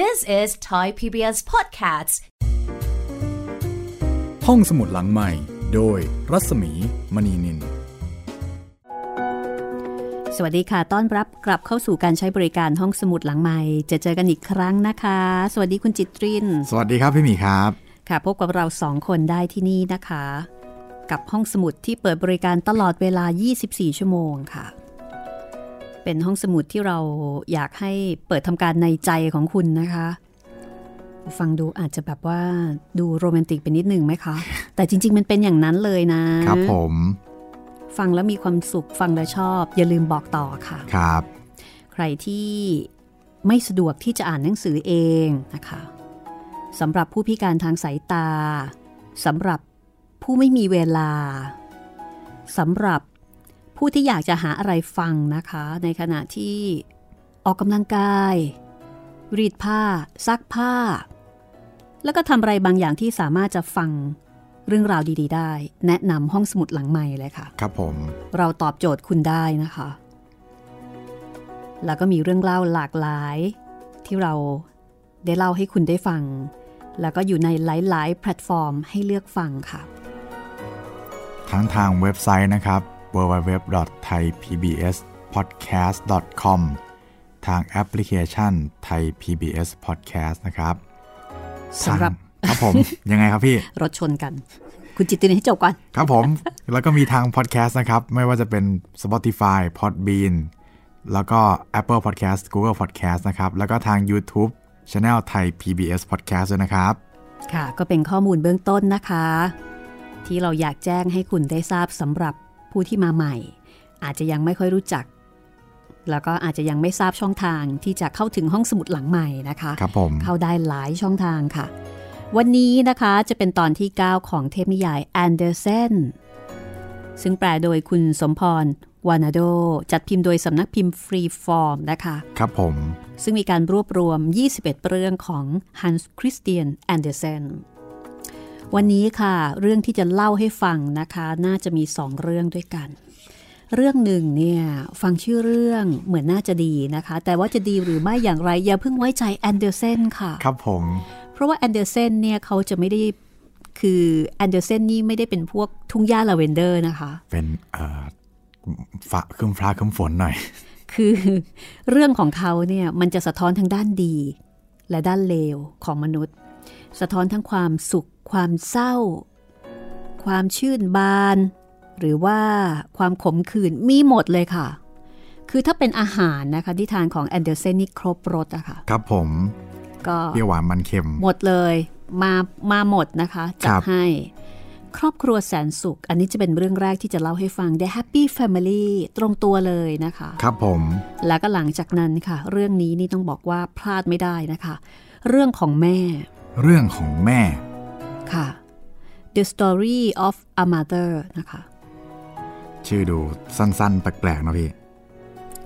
This is Thai PBS Podcasts ห้องสมุดหลังใหม่ โดยรัศมีมณีนิน สวัสดีค่ะ ต้อนรับกลับเข้าสู่การใช้บริการห้องสมุดหลังใหม่ จะเจอกันอีกครั้งนะคะ สวัสดีคุณจิตริน สวัสดีครับพี่หมีครับ ค่ะ พบกับเราสองคนได้ที่นี่นะคะ กับห้องสมุดที่เปิดบริการตลอดเวลา 24 ชั่วโมงค่ะ เป็นห้องสมุดที่เราอยากให้เปิดทำการในใจของคุณนะคะ ฟังดูอาจจะแบบว่าดูโรแมนติกไปนิดหนึ่งไหมคะ แต่จริง ๆ มันเป็นอย่างนั้นเลยนะ ครับผม ฟังแล้วมีความสุขฟังแล้วชอบ อย่าลืมบอกต่อค่ะ ครับ ใครที่ไม่สะดวกที่จะอ่านหนังสือเองนะคะสำหรับผู้พิการทางสายตาสำหรับผู้ไม่มีเวลาสำหรับ ผู้ที่อยากจะหาอะไรฟังนะคะ ในขณะที่ออกกำลังกาย รีดผ้า ซักผ้า แล้วก็ทำอะไรบางอย่างที่สามารถจะฟังเรื่องราวดี ๆ ได้ แนะนำห้องสมุดหลังใหม่เลยค่ะ ครับผม เราตอบโจทย์คุณได้นะคะ แล้วก็มีเรื่องเล่าหลากหลาย ที่เราได้เล่าให้คุณได้ฟัง แล้วก็อยู่ในหหลาย ๆ แพลตฟอร์มให้เลือกฟังค่ะ ทั้งทางเว็บไซต์นะครับ www.thaipbspodcast.com ทางแอปพลิเคชัน Thai PBS Podcast นะครับสำหรับครับผม ยังไงครับพี่ รถชนกัน คุณจิตตินให้จบก่อน ครับผม แล้วก็มีทางพอดแคสต์นะครับ ไม่ว่าจะเป็น Spotify Podbean แล้วก็ Apple Podcast Google Podcast นะครับ แล้วก็ทาง YouTube Channel ไทย PBS Podcast ด้วยนะครับ ค่ะ ก็เป็นข้อมูลเบื้องต้นนะคะ ที่เราอยากแจ้งให้คุณได้ทราบสำหรับ ผู้ที่มาใหม่ อาจจะยังไม่ค่อยรู้จัก แล้วก็อาจจะยังไม่ทราบช่องทางที่จะเข้าถึงห้องสมุดหลังใหม่นะคะครับผมเข้าได้หลายช่องทางค่ะ วันนี้นะคะจะเป็นตอนที่ 9 ของเทพนิยายแอนเดอร์เซนซึ่งแปลโดยคุณสมพรวานาโด จัดพิมพ์โดยสำนักพิมพ์ฟรีฟอร์มนะคะ ครับผม ซึ่งมีการรวบรวม 21 เรื่องของ Hans Christian Andersen วันนี้ค่ะ เรื่องที่จะเล่าให้ฟังนะคะ น่าจะมี2เรื่องด้วยกัน เรื่องหนึ่งเนี่ยฟังชื่อเรื่องเหมือนน่าจะดีนะคะ แต่ว่าจะดีหรือไม่อย่างไร อย่าเพิ่งไว้ใจแอนเดอร์เซนค่ะ ครับผม เพราะว่าแอนเดอร์เซนเนี่ยเขาจะไม่ได้คือแอนเดอร์เซนนี่ไม่ได้เป็นพวกทุ่งหญ้าลาเวนเดอร์นะคะ เป็นเอ่อฟ้าครึมฟ้าครึมฝนหน่อย คือเรื่องของเขาเนี่ยมันจะสะท้อนทั้งด้านดี และด้านเลวของมนุษย์ สะท้อนทั้งความสุข ความเศร้า ความชื่นบาน หรือว่าความขมขื่นมีหมดเลยค่ะ คือถ้าเป็นอาหารนะคะที่ทานของแอนเดอร์เซนนี่ครบรสอะค่ะ ครับผม ก็เปรี้ยวหวานมันเค็ม หมดเลยมามาหมดนะคะจัคดรับให้ครอบครัวแสนสุข อันนี้จะเป็นเรื่องแรกที่จะเล่าให้ฟัง The Happy Family ตรงตัวเลยนะคะ ครับผม แล้วก็หลังจากนั้นค่ะ เรื่องนี้นี่ต้องบอกว่าพลาดไม่ได้นะคะ เรื่องของแม่ เรื่องของแม่ ค่ะ The Story of a Mother นะคะ ชื่อดูสั้นๆ แปลกๆนะพี่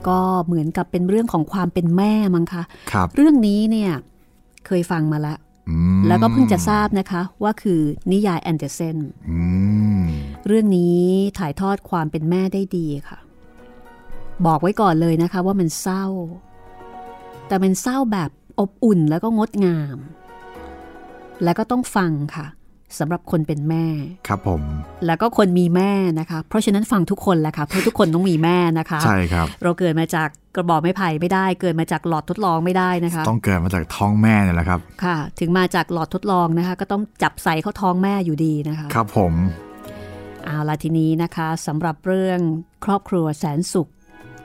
ก็เหมือนกับเป็นเรื่องของความเป็นแม่มั้งคะครับเรื่องนี้เนี่ยเคยฟังมาแล้วอืมแล้วก็เพิ่งจะทราบนะคะ ว่าคือนิยายแอนเดอร์เซนอืมเรื่องนี้ถ่ายทอดความเป็นแม่ได้ดีค่ะ บอกไว้ก่อนเลยนะคะว่ามันเศร้า แต่มันเศร้าแบบอบอุ่นแล้วก็งดงาม แล้วก็ต้องฟังค่ะสำหรับคนเป็นแม่ ครับผม แล้วก็คนมีแม่นะคะ เพราะฉะนั้นฟังทุกคนแหละค่ะเพราะทุกคนต้องมีแม่นะคะ ใช่ครับ เราเกิดมาจากกระบอกไม้ไผ่ไม่ได้ เกิดมาจากหลอดทดลองไม่ได้นะคะ ต้องเกิดมาจากท้องแม่เนี่ยแหละครับ ค่ะ ถึงมาจากหลอดทดลองนะคะ ก็ต้องจับใส่เข้าท้องแม่อยู่ดีนะคะ ครับผมเอาละทีนี้นะคะสำหรับเรื่องครอบครัวแสนสุข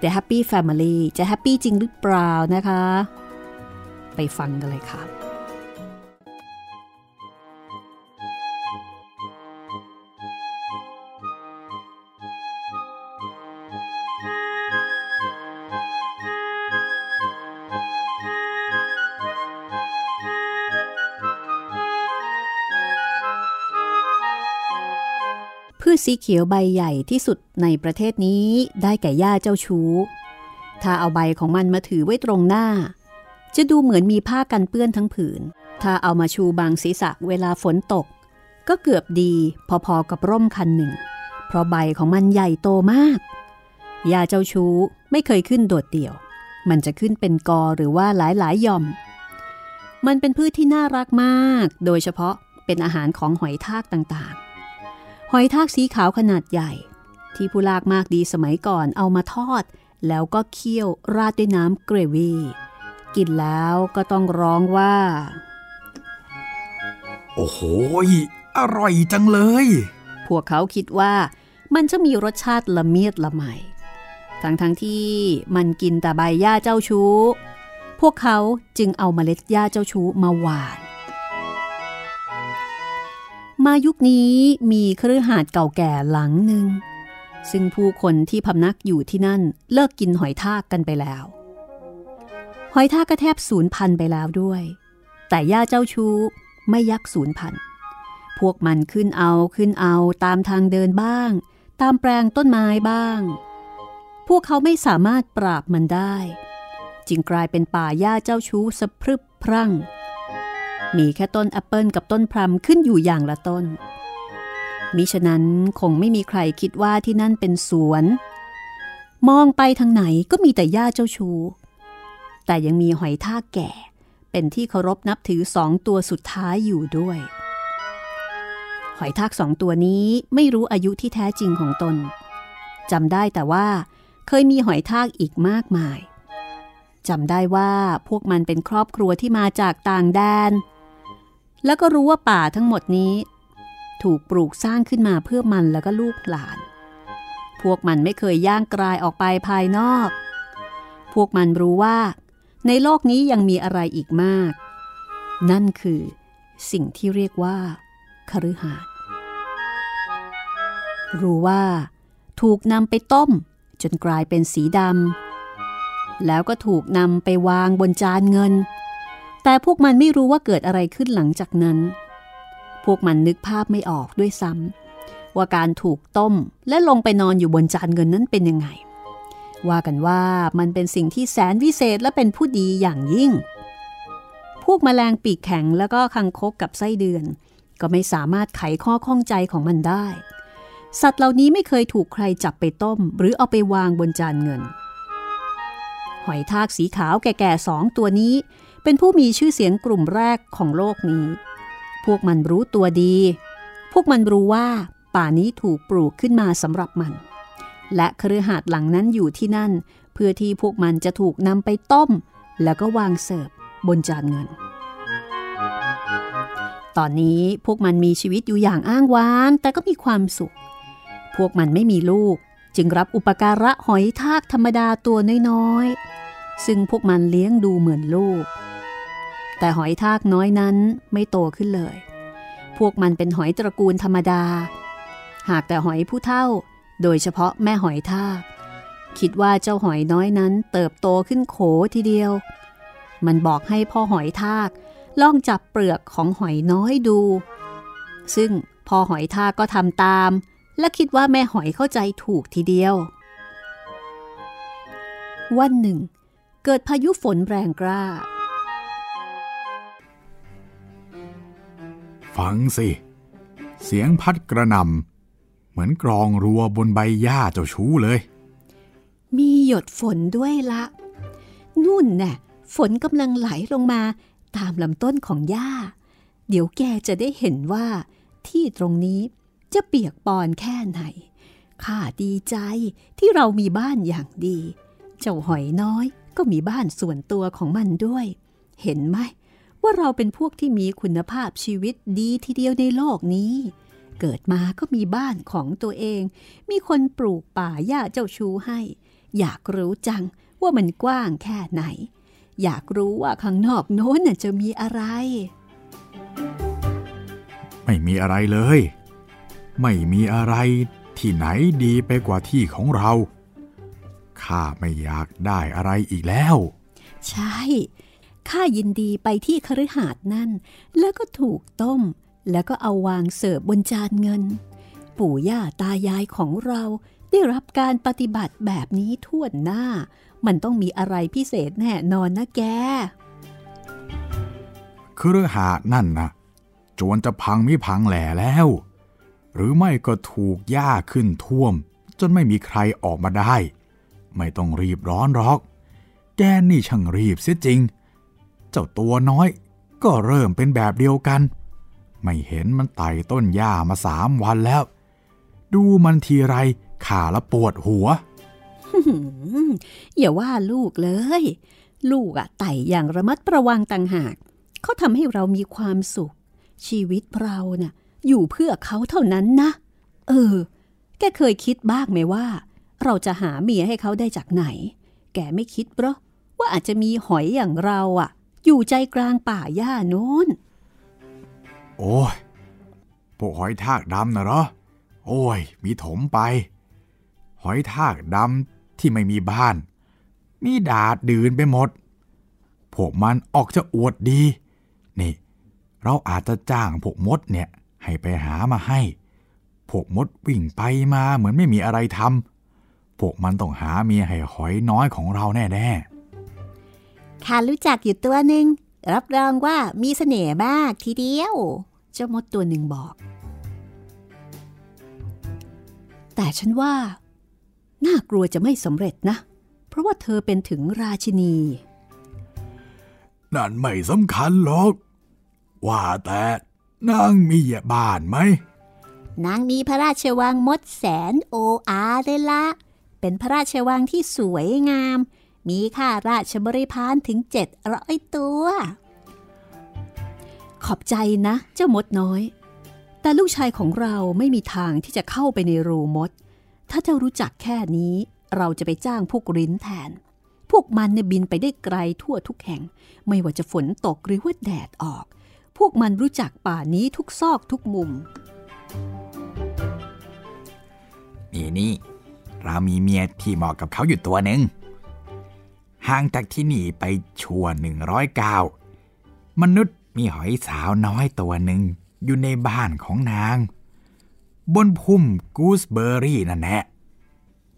The Happy Family จะแฮปปี้จริงหรือเปล่านะคะ ไปฟังกันเลยค่ะ พืชสีเขียวใบใหญ่ที่สุดในประเทศนี้ได้แก่หญ้าเจ้าชู้ ถ้าเอาใบของมันมาถือไว้ตรงหน้า จะดูเหมือนมีผ้ากันเปื้อนทั้งผืน ถ้าเอามาชูบางศีรษะเวลาฝนตก ก็เกือบดีพอๆกับร่มคันหนึ่ง เพราะใบของมันใหญ่โตมากหญ้าเจ้าชู้ไม่เคยขึ้นโดดเดี่ยว มันจะขึ้นเป็นกอหรือว่าหลายๆย่อม มันเป็นพืชที่น่ารักมาก โดยเฉพาะเป็นอาหารของหอยทากต่างๆ หอยทากสีขาวขนาดใหญ่ ที่ผู้ลากมากดีสมัยก่อนเอามาทอด แล้วก็เคี่ยวราดด้วยน้ำเกรวี่กินแล้วก็ต้องร้องว่า โอ้โห อร่อยจังเลย พวกเขาคิดว่ามันจะมีรสชาติละเมียดละไมทั้งทั้งที่มันกินแต่ใบหญ้าเจ้าชู้ พวกเขาจึงเอาเมล็ดหญ้าเจ้าชู้มาหวาน มายุคนี้มีเครือหาดเก่าแก่หลังหนึ่ง ซึ่งผู้คนที่พำนักอยู่ที่นั่นเลิกกินหอยทากกันไปแล้ว หอยทากก็แทบสูญพันธุ์ไปแล้วด้วย แต่หญ้าเจ้าชู้ไม่ยักสูญพันธุ์พวกมันขึ้นเอาขึ้นเอาตามทางเดินบ้าง ตามแปลงต้นไม้บ้าง พวกเขาไม่สามารถปราบมันได้ จึงกลายเป็นป่าหญ้าเจ้าชู้สะพรึบพรั่ง มีแค่ต้นแอปเปิลกับต้นพลัมขึ้นอยู่อย่างละต้น มิฉะนั้นคงไม่มีใครคิดว่าที่นั่นเป็นสวน มองไปทางไหนก็มีแต่หญ้าเจ้าชู้แต่ยังมีหอยทากแก่ เป็นที่เคารพนับถือสองตัวสุดท้ายอยู่ด้วย หอยทากสองตัวนี้ไม่รู้อายุที่แท้จริงของตนจำได้แต่ว่าเคยมีหอยทากอีกมากมายจำได้ว่าพวกมันเป็นครอบครัวที่มาจากต่างแดน แล้วก็รู้ว่าป่าทั้งหมดนี้ ถูกปลูกสร้างขึ้นมาเพื่อมันแล้วก็ลูกหลาน พวกมันไม่เคยย่างกลายออกไปภายนอก พวกมันรู้ว่า ในโลกนี้ยังมีอะไรอีกมาก นั่นคือสิ่งที่เรียกว่าคฤหาสน์รู้ว่าถูกนำไปต้มจนกลายเป็นสีดำแล้วก็ถูกนำไปวางบนจานเงิน แต่พวกมันไม่รู้ว่าเกิดอะไรขึ้นหลังจากนั้น พวกมันนึกภาพไม่ออกด้วยซ้ำว่าการถูกต้มและลงไปนอนอยู่บนจานเงินนั้นเป็นยังไง ว่ากันว่ามันเป็นสิ่งที่แสนวิเศษและเป็นผู้ดีอย่างยิ่ง พวกมแมลงปีกแข็งแล้วก็คังคกกับไส้เดือน ก็ไม่สามารถไขข้อข้องใจของมันได้ สัตว์เหล่านี้ไม่เคยถูกใครจับไปต้ม หรือเอาไปวางบนจานเงินหอยทากสีขาวแก่ๆสองตัวนี้ เป็นผู้มีชื่อเสียงกลุ่มแรกของโลกนี้ พวกมันรู้ตัวดี พวกมันรู้ว่าป่านี้ถูกปลูกขึ้นมาสำหรับมัน และครือหาดหลังนั้นอยู่ที่นั่น เพื่อที่พวกมันจะถูกนำไปต้ม แล้วก็วางเสิร์ฟบนจานเงิน ตอนนี้พวกมันมีชีวิตอยู่อย่างอ้างว้าง แต่ก็มีความสุข พวกมันไม่มีลูก จึงรับอุปการะหอยทากธรรมดาตัวน้อยๆ ซึ่งพวกมันเลี้ยงดูเหมือนลูก แต่หอยทากน้อยนั้นไม่โตขึ้นเลย พวกมันเป็นหอยตระกูลธรรมดา หากแต่หอยผู้เท่า โดยเฉพาะแม่หอยทาก คิดว่าเจ้าหอยน้อยนั้นเติบโตขึ้นโขทีเดียว มันบอกให้พ่อหอยทากลองจับเปลือกของหอยน้อยดู ซึ่งพ่อหอยทากก็ทำตาม และคิดว่าแม่หอยเข้าใจถูกทีเดียว วันหนึ่ง เกิดพายุฝนแรงกล้า ฟังสิ เสียงพัดกระนำเหมือนกรองรัวบนใบหญ้าเจ้าชู้เลย มีหยดฝนด้วยละนุ่นน่ะ ฝนกำลังไหลลงมาตามลำต้นของหญ้า เดี๋ยวแกจะได้เห็นว่า ที่ตรงนี้จะเปียกปอนแค่ไหน ข้าดีใจที่เรามีบ้านอย่างดี เจ้าหอยน้อยก็มีบ้านส่วนตัวของมันด้วย เห็นไหม ว่าเราเป็นพวกที่มีคุณภาพชีวิตดีทีเดียวในโลกนี้ เกิดมาก็มีบ้านของตัวเอง มีคนปลูกป่าหญ้าเจ้าชูให้ อยากรู้จังว่ามันกว้างแค่ไหน อยากรู้ว่าข้างนอกโน้นจะมีอะไร ไม่มีอะไรเลย ไม่มีอะไรที่ไหนดีไปกว่าที่ของเรา ข้าไม่อยากได้อะไรอีกแล้ว ใช่ ข้ายินดีไปที่คฤหาสน์นั่น แล้วก็ถูกต้ม แล้วก็เอาวางเสิร์ฟบนจานเงิน ปู่ย่าตายายของเราได้รับการปฏิบัติแบบนี้ทั่วหน้า มันต้องมีอะไรพิเศษแน่นอนนะแกคฤหาสน์นั่นนะจวนจะพังไมิพังแหล่แล้ว หรือไม่ก็ถูกหญ้าขึ้นท่วม จนไม่มีใครออกมาได้ ไม่ต้องรีบร้อนหรอก แกนี่ช่างรีบเสียจริง เจ้าตัวน้อย ก็เริ่มเป็นแบบเดียวกัน ไม่เห็นมันไต่ต้นหญ้ามาสามวันแล้ว ดูมันทีไรขาละปวดหัวอย่าว่าลูกเลย ลูกอะไต่อย่างระมัดระวังต่างหาก เขาทำให้เรามีความสุข ชีวิตเราน่ะ อยู่เพื่อเขาเท่านั้นนะ เออ แกเคยคิดบ้างไหมว่า เราจะหาเมียให้เขาได้จากไหน แกไม่คิดเหรอว่าอาจจะมีหอยอย่างเราอะ อยู่ใจกลางป่าหญ้าโน้น โอ้ยพวกหอยทากดำนะเหรอ โอ้ย มีถมไป หอยทากดำที่ไม่มีบ้าน มีดาดดื่นไปหมด พวกมันออกจะอวดดี นี่ เราอาจจะจ้างพวกมดเนี่ย ให้ไปหามาให้ พวกมดวิ่งไปมาเหมือนไม่มีอะไรทำพวกมันต้องหาเมียให้หอยน้อยของเราแน่ๆ ข้ารู้จักอยู่ตัวหนึ่งรับรองว่ามีเสน่ห์มากทีเดียว เจ้ามดตัวหนึ่งบอก แต่ฉันว่า น่ากลัวจะไม่สำเร็จนะ เพราะว่าเธอเป็นถึงราชินี นั่นไม่สำคัญหรอก ว่าแต่นางมีบ้านไหม นางมีพระราชวังมดแสนโออาเลยละ เป็นพระราชวังที่สวยงาม มีข้าราชบริพารถึงเจ็ดร้อยตัว ขอบใจนะเจ้ามดน้อย แต่ลูกชายของเราไม่มีทางที่จะเข้าไปในรูมด ถ้าเจ้ารู้จักแค่นี้เราจะไปจ้างพวกริ้นแทน พวกมันเนี่ยบินไปได้ไกลทั่วทุกแห่ง ไม่ว่าจะฝนตกหรือว่าแดดออก พวกมันรู้จักป่านี้ทุกซอกทุกมุม นี่นี่เรามีเมียที่เหมาะกับเขาอยู่ตัวหนึ่ง ห่างจากที่นี่ไปชั่วหนึ่งร้อยก้ามนุษย์มีหอยสาวน้อยตัวหนึ่งอยู่ในบ้านของนาง บนพุ่มกูสเบอร์รี่นั่นแหละ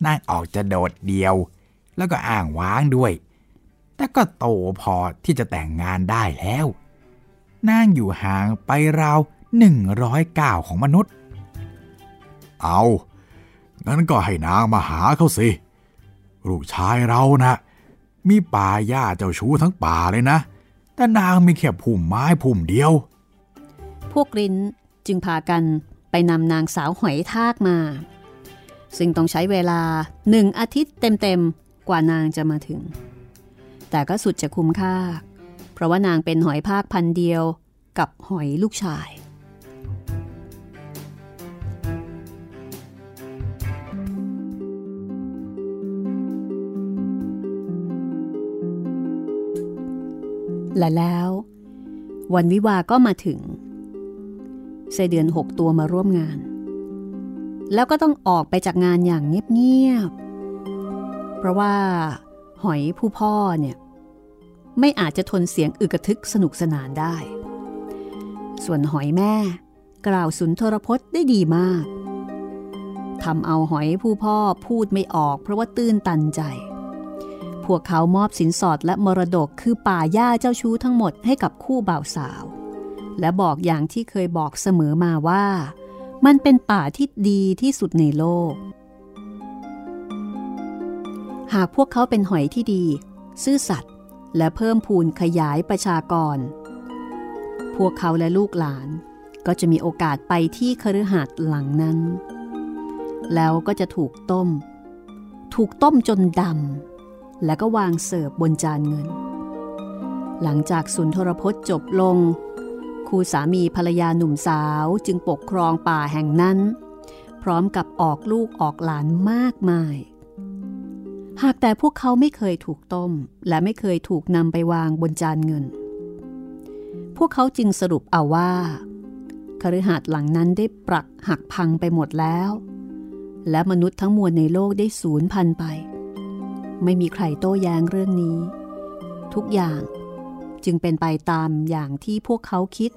นางออกจะโดดเดียว แล้วก็อ้างว้างด้วย แต่ก็โตพอที่จะแต่งงานได้แล้ว นางอยู่ห่างไปราวหนึ่งร้อยก้าวของมนุษย์ เอางั้นก็ให้นางมาหาเขาสิ ลูกชายเรานะ มีป่าหญ้าเจ้าชู้ทั้งป่าเลยนะ แต่นางมีแค่พุ่มไม้พุ่มเดียว พวกริ้นจึงพากันไปนำนางสาวหอยทากมา ซึ่งต้องใช้เวลาหนึ่งอาทิตย์เต็มๆ กว่านางจะมาถึง แต่ก็สุดจะคุ้มค่า เพราะว่านางเป็นหอยภาคพันเดียวกับหอยลูกชาย และแล้ว วันวิวาก็มาถึงไส้เดือนหกตัวมาร่วมงาน แล้วก็ต้องออกไปจากงานอย่างเงียบๆ เพราะว่า หอยผู้พ่อเนี่ย ไม่อาจจะทนเสียงอึกระทึกสนุกสนานได้ ส่วนหอยแม่กล่าวสุนทรพจน์ได้ดีมากทำเอาหอยผู้พ่อพูดไม่ออกเพราะว่าตื้นตันใจ พวกเขามอบสินสอดและมรดกคือป่าหญ้าเจ้าชู้ทั้งหมดให้กับคู่บ่าวสาว และบอกอย่างที่เคยบอกเสมอมาว่า มันเป็นป่าที่ดีที่สุดในโลก หากพวกเขาเป็นหอยที่ดี ซื่อสัตย์และเพิ่มพูนขยายประชากร พวกเขาและลูกหลานก็จะมีโอกาสไปที่คฤหาสน์หลังนั้น แล้วก็จะถูกต้ม ถูกต้มจนดำ แล้วก็วางเสิร์ฟบนจานเงิน หลังจากสุนทรพจน์จบลง คู่สามีภรรยาหนุ่มสาวจึงปกครองป่าแห่งนั้น พร้อมกับออกลูกออกหลานมากมาย หากแต่พวกเขาไม่เคยถูกต้ม และไม่เคยถูกนำไปวางบนจานเงิน พวกเขาจึงสรุปเอาว่าคฤหาสน์หลังนั้นได้ปรักหักพังไปหมดแล้ว และมนุษย์ทั้งมวลในโลกได้สูญพันธุ์ไป ไม่มีใครโต้แย้งเรื่องนี้ ทุกอย่างจึงเป็นไปตามอย่างที่พวกเขาคิด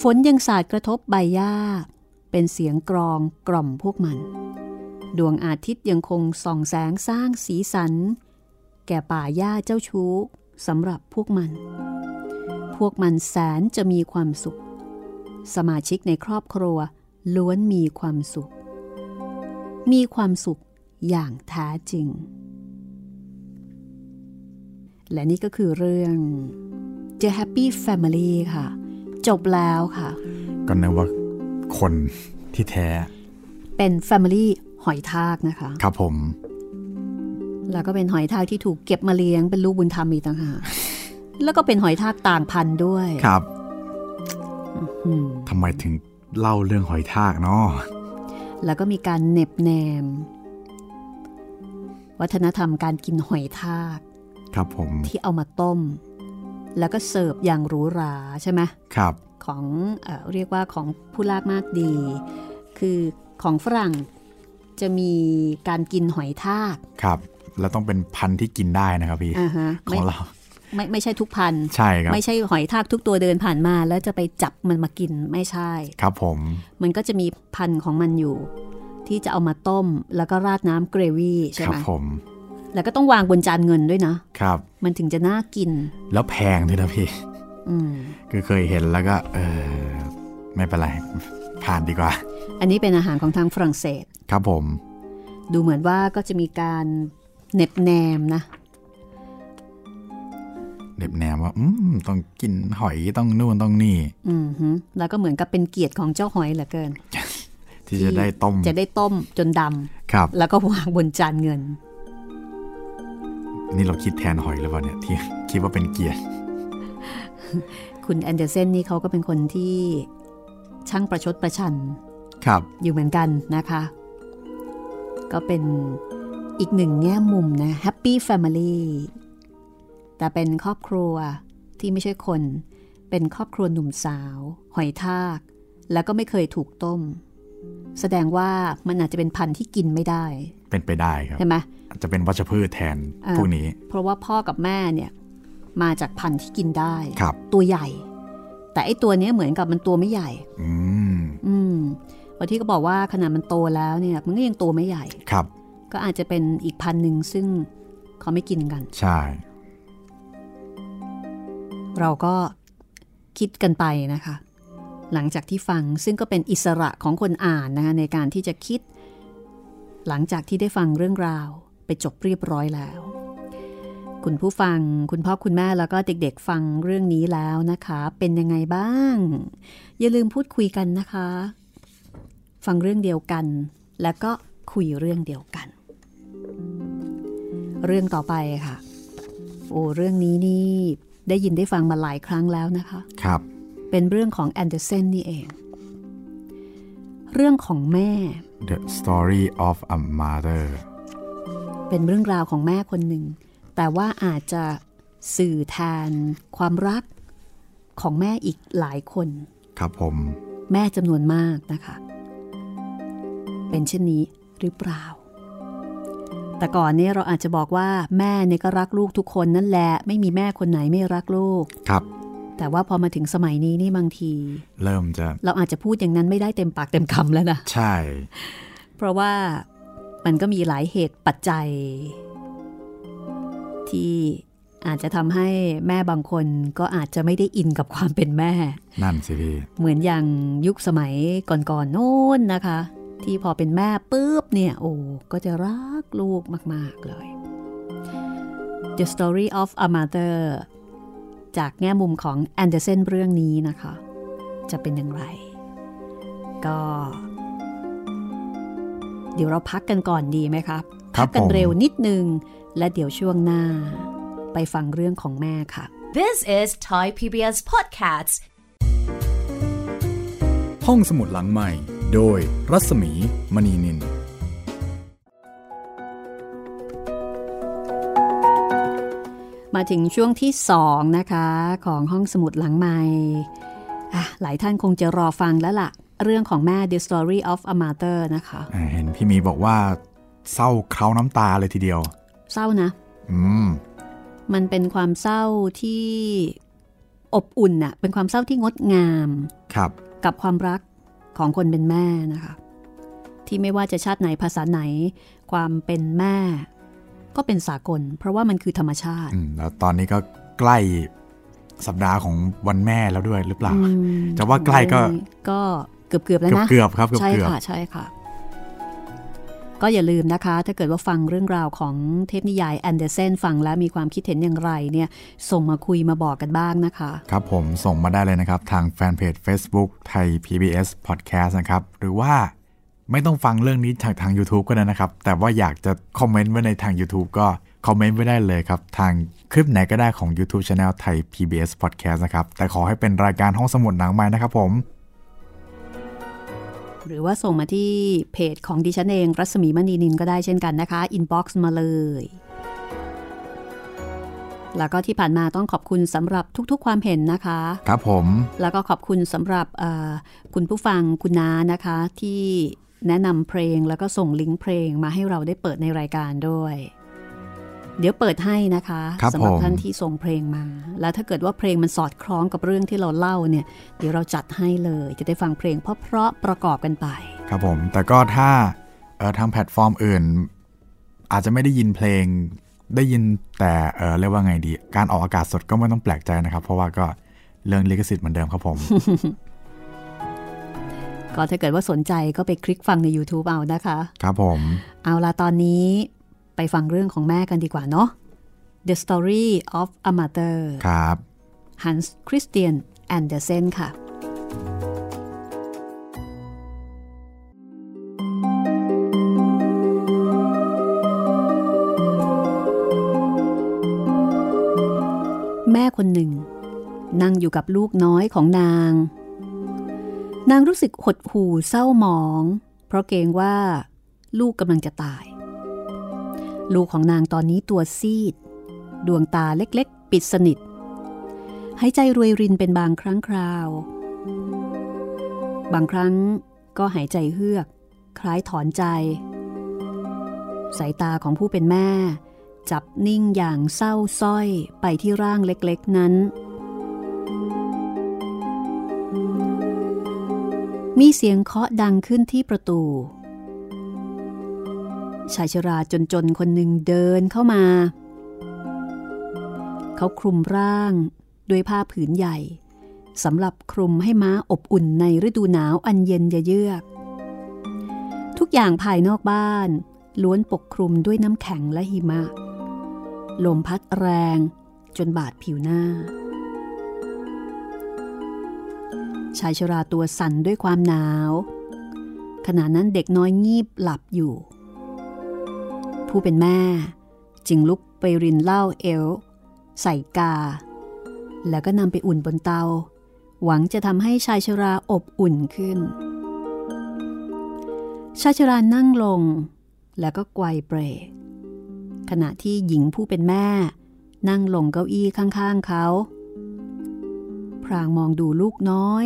ฝนยังสาดกระทบใบหญ้า เป็นเสียงกรองกล่อมพวกมัน ดวงอาทิตย์ยังคงส่องแสงสร้างสีสัน แก่ป่าหญ้าเจ้าชู้สำหรับพวกมัน พวกมันแสนจะมีความสุข สมาชิกในครอบครัวล้วนมีความสุข มีความสุขอย่างแท้จริง และนี่ก็คือเรื่อง The Happy Family ค่ะ จบแล้วค่ะ ก็นึกว่าคนที่แท้ เป็น Family หอยทากนะคะ ครับผม แล้วก็เป็นหอยทากที่ถูกเก็บมาเลี้ยงเป็นลูกบุญธรรมอีกต่างหากแล้วก็เป็นหอยทากต่างพันธุ์ด้วยครับอืมทำไมถึงเล่าเรื่องหอยทากเนาะแล้วก็มีการเหน็บแนม วัฒนธรรมการกินหอยทาก ครับผมที่เอามาต้ม แล้วก็เสิร์ฟอย่างหรูหราใช่ไหมครับ ของเออเรียกว่าของผู้ลากมากดี คือของฝรั่งจะมีการกินหอยทากครับ แล้วต้องเป็นพันธุ์ที่กินได้นะครับพี่อ่าฮะขไม่องเราไม่ไม่ใช่ทุกพันธุ์ใช่ครับไม่ใช่หอยทากทุกตัวเดินผ่านมา แล้วจะไปจับมันมากินไม่ใช่ ครับผม มันก็จะมีพันธุ์ของมันอยู่ ที่จะเอามาต้มแล้วก็ราดน้ำเกรวี่ใช่ครัไหมผม แล้วก็ต้องวางบนจานเงินด้วยนะครับ มันถึงจะน่ากิน แล้วแพงด้วยนะพี่อืมคือเคยเห็นแล้วก็ เออไม่เป็นไร ผ่านดีกว่า อันนี้เป็นอาหารของทางฝรั่งเศส ครับผม ดูเหมือนว่าก็จะมีการเหน็บแนมนะเด็บแนมว่า อืมต้องกินหอยต้องนู่นต้องนี่ อืมฮึแล้วก็เหมือนกับเป็นเกียรติของเจ้าหอยเหลือเกิน ที่จะได้ต้ม จะได้ต้มจนดครับำแล้วก็วางบนจานเงิน นี่เราคิดแทนหอยหรือเปล่าเนี่ยที่คิดว่าเป็นเกียรติ คุณแอนเดอร์เซนนี่เขาก็เป็นคนที่ช่างประชดประชัน ครับ อยู่เหมือนกันนะคะ ก็เป็นอีกหนึ่งแง่มุมนะ Happy Family แต่เป็นครอบครัวที่ไม่ใช่คน เป็นครอบครัวหนุ่มสาว หอยทาก แล้วก็ไม่เคยถูกต้ม แสดงว่ามันอาจจะเป็นพันธุ์ที่กินไม่ได้ เป็นไปได้ครับใช่ไหมอาจจะเป็นวัชพืชแทนอ่าพวกนี้ เพราะว่าพ่อกับแม่เนี่ยมาจากพันธุ์ที่กินได้ครับ ตัวใหญ่ แต่ไอ้ตัวเนี้ยเหมือนกับมันตัวไม่ใหญ่ อืมอืมวันที่ก็บอกว่าขนาดมันโตแล้วเนี่ยมันก็ยังตัวไม่ใหญ่ครับ ก็อาจจะเป็นอีกพันธุ์หนึ่งซึ่งเขาไม่กินกัน ใช่ เราก็คิดกันไปนะคะ หลังจากที่ฟังซึ่งก็เป็นอิสระของคนอ่านนะคะในการที่จะคิด หลังจากที่ได้ฟังเรื่องราว ไปจบเรียบร้อยแล้ว คุณผู้ฟัง คุณพ่อคุณแม่แล้วก็เด็กๆฟังเรื่องนี้แล้วนะคะ เป็นยังไงบ้าง อย่าลืมพูดคุยกันนะคะ ฟังเรื่องเดียวกัน แล้วก็คุยเรื่องเดียวกัน เรื่องต่อไปค่ะ โอ้เรื่องนี้นี่ได้ยินได้ฟังมาหลายครั้งแล้วนะคะ ครับ เป็นเรื่องของแอนเดอร์เซนนี่เอง เรื่องของแม่ The Story of a Mother เป็นเรื่องราวของแม่คนหนึ่ง แต่ว่าอาจจะสื่อแทนความรักของแม่อีกหลายคน ครับผม แม่จำนวนมากนะคะ เป็นเช่นนี้หรือเปล่า แต่ก่อนเนี้เราอาจจะบอกว่าแม่เนี่ยก็รักลูกทุกคนนั่นแหละ ไม่มีแม่คนไหนไม่รักลูก ครับ แต่ว่าพอมาถึงสมัยนี้นี่บางที เริ่มจะ เราอาจจะพูดอย่างนั้นไม่ได้เต็มปากเต็มคำแล้วนะ ใช่ เพราะว่า มันก็มีหลายเหตุปัจจัย ที่อาจจะทำให้แม่บางคนก็อาจจะไม่ได้อินกับความเป็นแม่ นั่นสิพี่เหมือนอย่างยุคสมัยก่อนๆโน้นนะคะ ที่พอเป็นแม่ปุ๊บเนี่ย โอ้ก็จะรักลูกมาก ๆ เลย The Story of a Mother จากแง่มุมของแอนเดอร์เซนเรื่องนี้นะคะ จะเป็นอย่างไร ก็ เดี๋ยวเราพักกันก่อนดีไหมครับครัพับกันผมเร็วนิดนึง และเดี๋ยวช่วงหน้า ไปฟังเรื่องของแม่ค่ะ This is Thai PBS Podcasts. ห้องสมุดหลังใหม่ โดยรัศมีมณีนินมาถึงช่วงที่2นะคะ ของห้องสมุดหลังใหม่อะหลายท่านคงจะรอฟังแล้วล่ะ เรื่องของแม่ The Story of a Mother นะคะ เห็นพี่หมีบอกว่าเศร้าเคล้าน้ำตาเลยทีเดียว เศร้านะ อืม มันเป็นความเศร้าที่อบอุ่นน่ะ เป็นความเศร้าที่งดงาม ครับ กับความรักของคนเป็นแม่นะคะ ที่ไม่ว่าจะชาติไหนภาษาไหน ความเป็นแม่ ก็เป็นสากล เพราะว่ามันคือธรรมชาติอืมแล้วตอนนี้ก็ใกล้สัปดาห์ของวันแม่แล้วด้วยหรือเปล่าอืมจะว่าใกล้ก็ก็ เกือบเกือบๆแล้วนะเกือบๆครับเกือบๆใช่ค่ะใช่ค่ะ ก็อย่าลืมนะคะ ถ้าเกิดว่าฟังเรื่องราวของเทพนิยายแอนเดอร์เซนฟังแล้วมีความคิดเห็นอย่างไรเนี่ยส่งมาคุยมาบอกกันบ้างนะคะ ครับผมส่งมาได้เลยนะครับ ทางแฟนเพจ Facebook Thai PBS Podcast นะครับ หรือว่าไม่ต้องฟังเรื่องนี้จากทาง YouTube ก็ได้นะครับ แต่ว่าอยากจะคอมเมนต์ไว้ในทาง YouTube ก็คอมเมนต์ไว้ได้เลยครับ ทางคลิปไหนก็ได้ของ YouTube Channel Thai PBS Podcast นะครับ แต่ขอให้เป็นรายการห้องสมุดหลังใหม่นะครับผม หรือว่าส่งมาที่เพจของดิฉันเอง รัศมีมณีนิลก็ได้เช่นกันนะคะ inbox มาเลย แล้วก็ที่ผ่านมาต้องขอบคุณสำหรับทุกๆ ความเห็นนะคะ ครับผม แล้วก็ขอบคุณสำหรับเอ่อคุณผู้ฟังคุณน้านะคะที่แนะนำเพลงแล้วก็ส่งลิงก์เพลงมาให้เราได้เปิดในรายการด้วย เดี๋ยวเปิดให้นะคะครับสำหรับผมท่านที่ส่งเพลงมา แล้วถ้าเกิดว่าเพลงมันสอดคล้องกับเรื่องที่เราเล่าเนี่ย เดี๋ยวเราจัดให้เลย จะได้ฟังเพลงเพราะๆประกอบกันไป ครับผม แต่ก็ถ้าเอ่อทางแพลตฟอร์มอื่น อาจจะไม่ได้ยินเพลงได้ยินแต่เออเรียกว่าไงดี การออกอากาศสดก็ไม่ต้องแปลกใจนะครับ เพราะว่าก็เรื่องลิขสิทธิ์เหมือนเดิมครับผมก็ถ้าเกิดว่าสนใจก็ไปคลิกฟังใน YouTube เอานะคะ ครับผม เอาละตอนนี้ ไปฟังเรื่องของแม่กันดีกว่าเนาะ The Story of a Mother ครับ Hans Christian Andersen ค่ะ แม่คนหนึ่ง นั่งอยู่กับลูกน้อยของนาง นางรู้สึกหดหู่เศร้าหมอง เพราะเกรงว่าลูกกำลังจะตาย ลูกของนางตอนนี้ตัวซีด ดวงตาเล็กๆ ปิดสนิทหายใจรวยรินเป็นบางครั้งคราว บางครั้งก็หายใจเฮือก คล้ายถอนใจ สายตาของผู้เป็นแม่ จับนิ่งอย่างเศร้าสร้อยไปที่ร่างเล็กๆนั้น มีเสียงเคาะดังขึ้นที่ประตู ชายชราจนๆคนหนึ่งเดินเข้ามา เขาคลุมร่างด้วยผ้าผืนใหญ่สำหรับคลุมให้ม้าอบอุ่นในฤดูหนาวอันเย็นเยือก ทุกอย่างภายนอกบ้าน ล้วนปกคลุมด้วยน้ำแข็งและหิมะ ลมพัดแรงจนบาดผิวหน้า ชายชราตัวสั่นด้วยความหนาว ขณะนั้นเด็กน้อยงีบหลับอยู่ ผู้เป็นแม่ จึงลุกไปรินเหล้าเอล ใส่กา แล้วก็นำไปอุ่นบนเตา หวังจะทำให้ชายชราอบอุ่นขึ้น ชายชรานั่งลง แล้วก็ไกวเปรกขณะที่หญิงผู้เป็นแม่ นั่งลงเก้าอี้ข้างๆเขาพรางมองดูลูกน้อย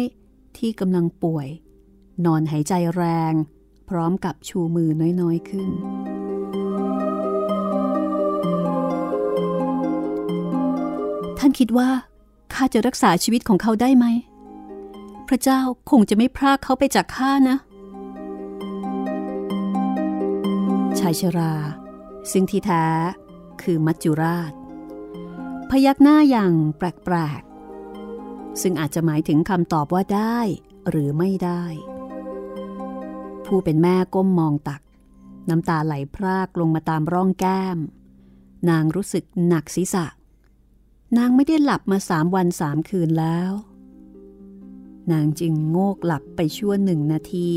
ที่กำลังป่วย นอนหายใจแรง พร้อมกับชูมือน้อยๆขึ้น ท่านคิดว่าข้าจะรักษาชีวิตของเขาได้ไหม พระเจ้าคงจะไม่พรากเขาไปจากข้านะ ชายชรา ซึ่งที่แท้คือมัจจุราช พยักหน้าอย่างแปลกๆ ซึ่งอาจจะหมายถึงคำตอบว่าได้หรือไม่ได้ ผู้เป็นแม่ก้มมองตัก น้ำตาไหลพรากลงมาตามร่องแก้ม นางรู้สึกหนักศีรษะ นางไม่ได้หลับมาสามวันสามคืนแล้ว นางจึงโงกหลับไปชั่วหนึ่งนาที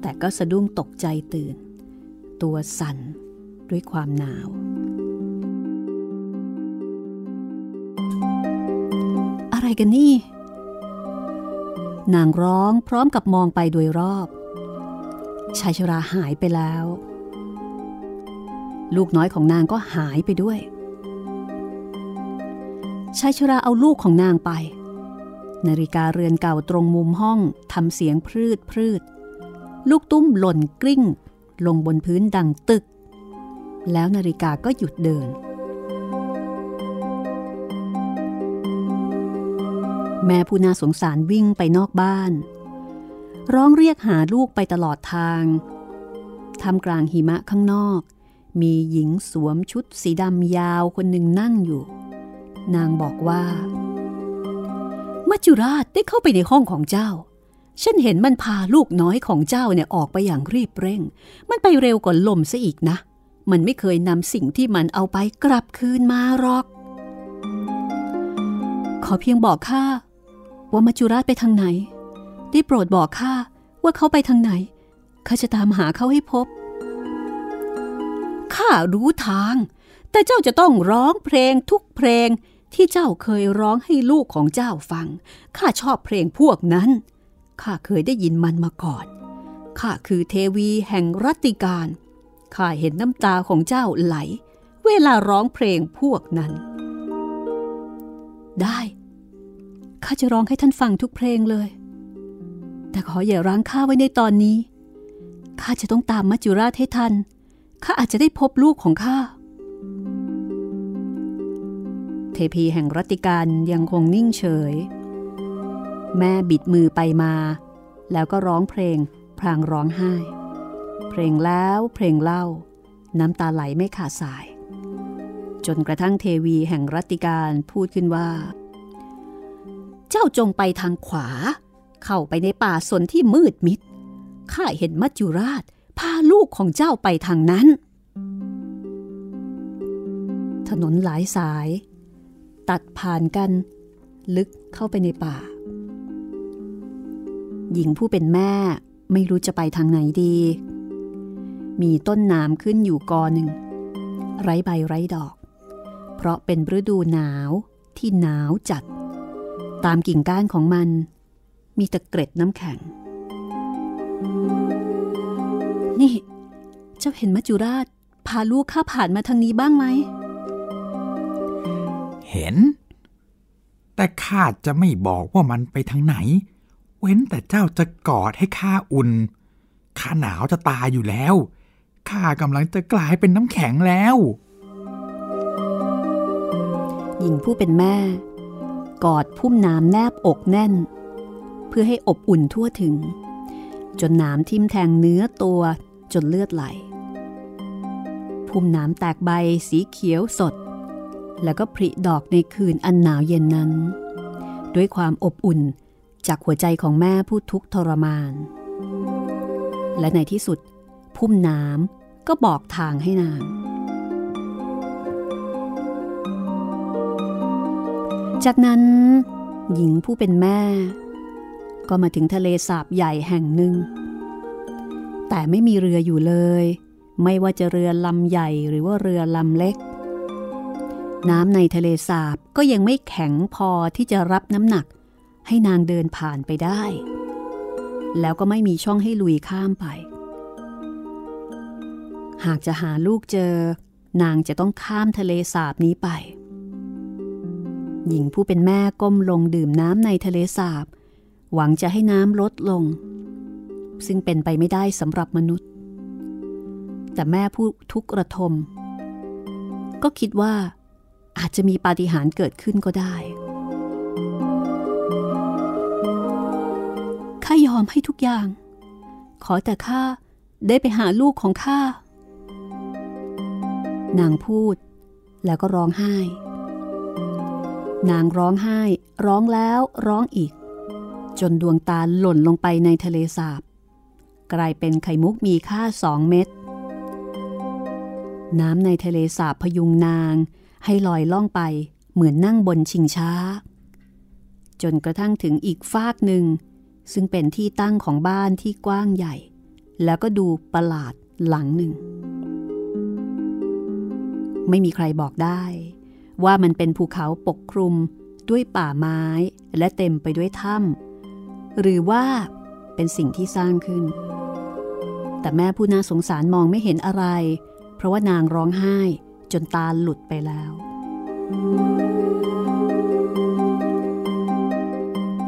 แต่ก็สะดุ้งตกใจตื่น ตัวสั่นด้วยความหนาว อะไรกันนี่ นางร้องพร้อมกับมองไปโดยรอบชายชราหายไปแล้ว ลูกน้อยของนางก็หายไปด้วย ชายชราเอาลูกของนางไป นาฬิกาเรือนเก่าตรงมุมห้องทำเสียงพืดพืดลูกตุ้มหล่นกลิ้ง ลงบนพื้นดังตึก แล้วนาฬิกาก็หยุดเดิน แม่ผู้น่าสงสารวิ่งไปนอกบ้าน ร้องเรียกหาลูกไปตลอดทางทำกลางหิมะข้างนอก มีหญิงสวมชุดสีดำยาวคนหนึ่งนั่งอยู่ นางบอกว่า มัจจุราชได้เข้าไปในห้องของเจ้า ฉันเห็นมันพาลูกน้อยของเจ้าเนี่ยออกไปอย่างรีบเร่ง มันไปเร็วกว่าลมซะอีกนะ มันไม่เคยนำสิ่งที่มันเอาไปกลับคืนมาหรอก ขอเพียงบอกข้าว่ามัจจุราชไปทางไหน ได้โปรดบอกข้าว่าเขาไปทางไหน ข้าจะตามหาเขาให้พบ ข้ารู้ทาง แต่เจ้าจะต้องร้องเพลงทุกเพลง ที่เจ้าเคยร้องให้ลูกของเจ้าฟัง ข้าชอบเพลงพวกนั้น ข้าเคยได้ยินมันมาก่อน ข้าคือเทวีแห่งรัตติการ ข้าเห็นน้ำตาของเจ้าไหล เวลาร้องเพลงพวกนั้น ได้ ข้าจะร้องให้ท่านฟังทุกเพลงเลย แต่ขออย่าร้างข้าไว้ในตอนนี้ ข้าจะต้องตามมัจจุราชให้ทัน ข้าอาจจะได้พบลูกของข้า เทพีแห่งรัตติการยังคงนิ่งเฉย แม่บิดมือไปมา แล้วก็ร้องเพลง พรางร้องไห้ เพลงแล้วเพลงเล่า น้ำตาไหลไม่ขาดสาย จนกระทั่งเทวีแห่งรัตติการพูดขึ้นว่า เจ้าจงไปทางขวา เข้าไปในป่าสนที่มืดมิดข้าเห็นมัจจุราชพาลูกของเจ้าไปทางนั้น ถนนหลายสาย ตัดผ่านกัน ลึกเข้าไปในป่า หญิงผู้เป็นแม่ไม่รู้จะไปทางไหนดี มีต้นน้ำขึ้นอยู่กอหนึ่ง ไร้ใบไร้ดอก เพราะเป็นฤดูหนาวที่หนาวจัด ตามกิ่งก้านของมัน มีตะเกร็ดน้ำแข็ง นี่ เจ้าเห็นมัจจุราช พาลูกข้าผ่านมาทางนี้บ้างไหม เห็น แต่ข้าจะไม่บอกว่ามันไปทางไหน เว้นแต่เจ้าจะกอดให้ข้าอุ่น ข้าหนาวจะตายอยู่แล้ว ข้ากำลังจะกลายเป็นน้ำแข็งแล้ว หญิงผู้เป็นแม่ กอดพุ่มน้ำแนบอกแน่น เพื่อให้อบอุ่นทั่วถึง จนน้ำทิ่มแทงเนื้อตัวจนเลือดไหลพุ่มน้ำแตกใบสีเขียวสด แล้วก็ผลิดอกในคืนอันหนาวเย็นนั้น ด้วยความอบอุ่นจากหัวใจของแม่ผู้ทุกข์ทรมาน และในที่สุด พุ่มน้ำก็บอกทางให้นาง จากนั้น หญิงผู้เป็นแม่ ก็มาถึงทะเลสาบใหญ่แห่งหนึ่ง แต่ไม่มีเรืออยู่เลย ไม่ว่าจะเรือลำใหญ่หรือว่าเรือลำเล็ก น้ำในทะเลสาบก็ยังไม่แข็งพอที่จะรับน้ำหนัก ให้นางเดินผ่านไปได้ แล้วก็ไม่มีช่องให้ลุยข้ามไป หากจะหาลูกเจอ นางจะต้องข้ามทะเลสาบนี้ไป หญิงผู้เป็นแม่ก้มลงดื่มน้ำในทะเลสาบ หวังจะให้น้ำลดลง ซึ่งเป็นไปไม่ได้สำหรับมนุษย์ แต่แม่ผู้ทุกข์ระทมก็คิดว่า อาจจะมีปาฏิหาริย์เกิดขึ้นก็ได้ข้ายอมให้ทุกอย่าง ขอแต่ข้าได้ไปหาลูกของข้านางพูด แล้วก็ร้องไห้ นางร้องไห้ ร้องแล้วร้องอีก จนดวงตาหล่นลงไปในทะเลสาบ กลายเป็นไข่มุกมีค่าสองเม็ดน้ำในทะเลสาบพยุงนาง ให้ลอยล่องไปเหมือนนั่งบนชิงช้า จนกระทั่งถึงอีกฟากหนึ่ง ซึ่งเป็นที่ตั้งของบ้านที่กว้างใหญ่ แล้วก็ดูประหลาดหลังหนึ่ง ไม่มีใครบอกได้ ว่ามันเป็นภูเขาปกคลุมด้วยป่าไม้และเต็มไปด้วยถ้ำหรือว่าเป็นสิ่งที่สร้างขึ้น แต่แม่ผู้น่าสงสารมองไม่เห็นอะไร เพราะว่านางร้องไห้ จนตาหลุดไปแล้ว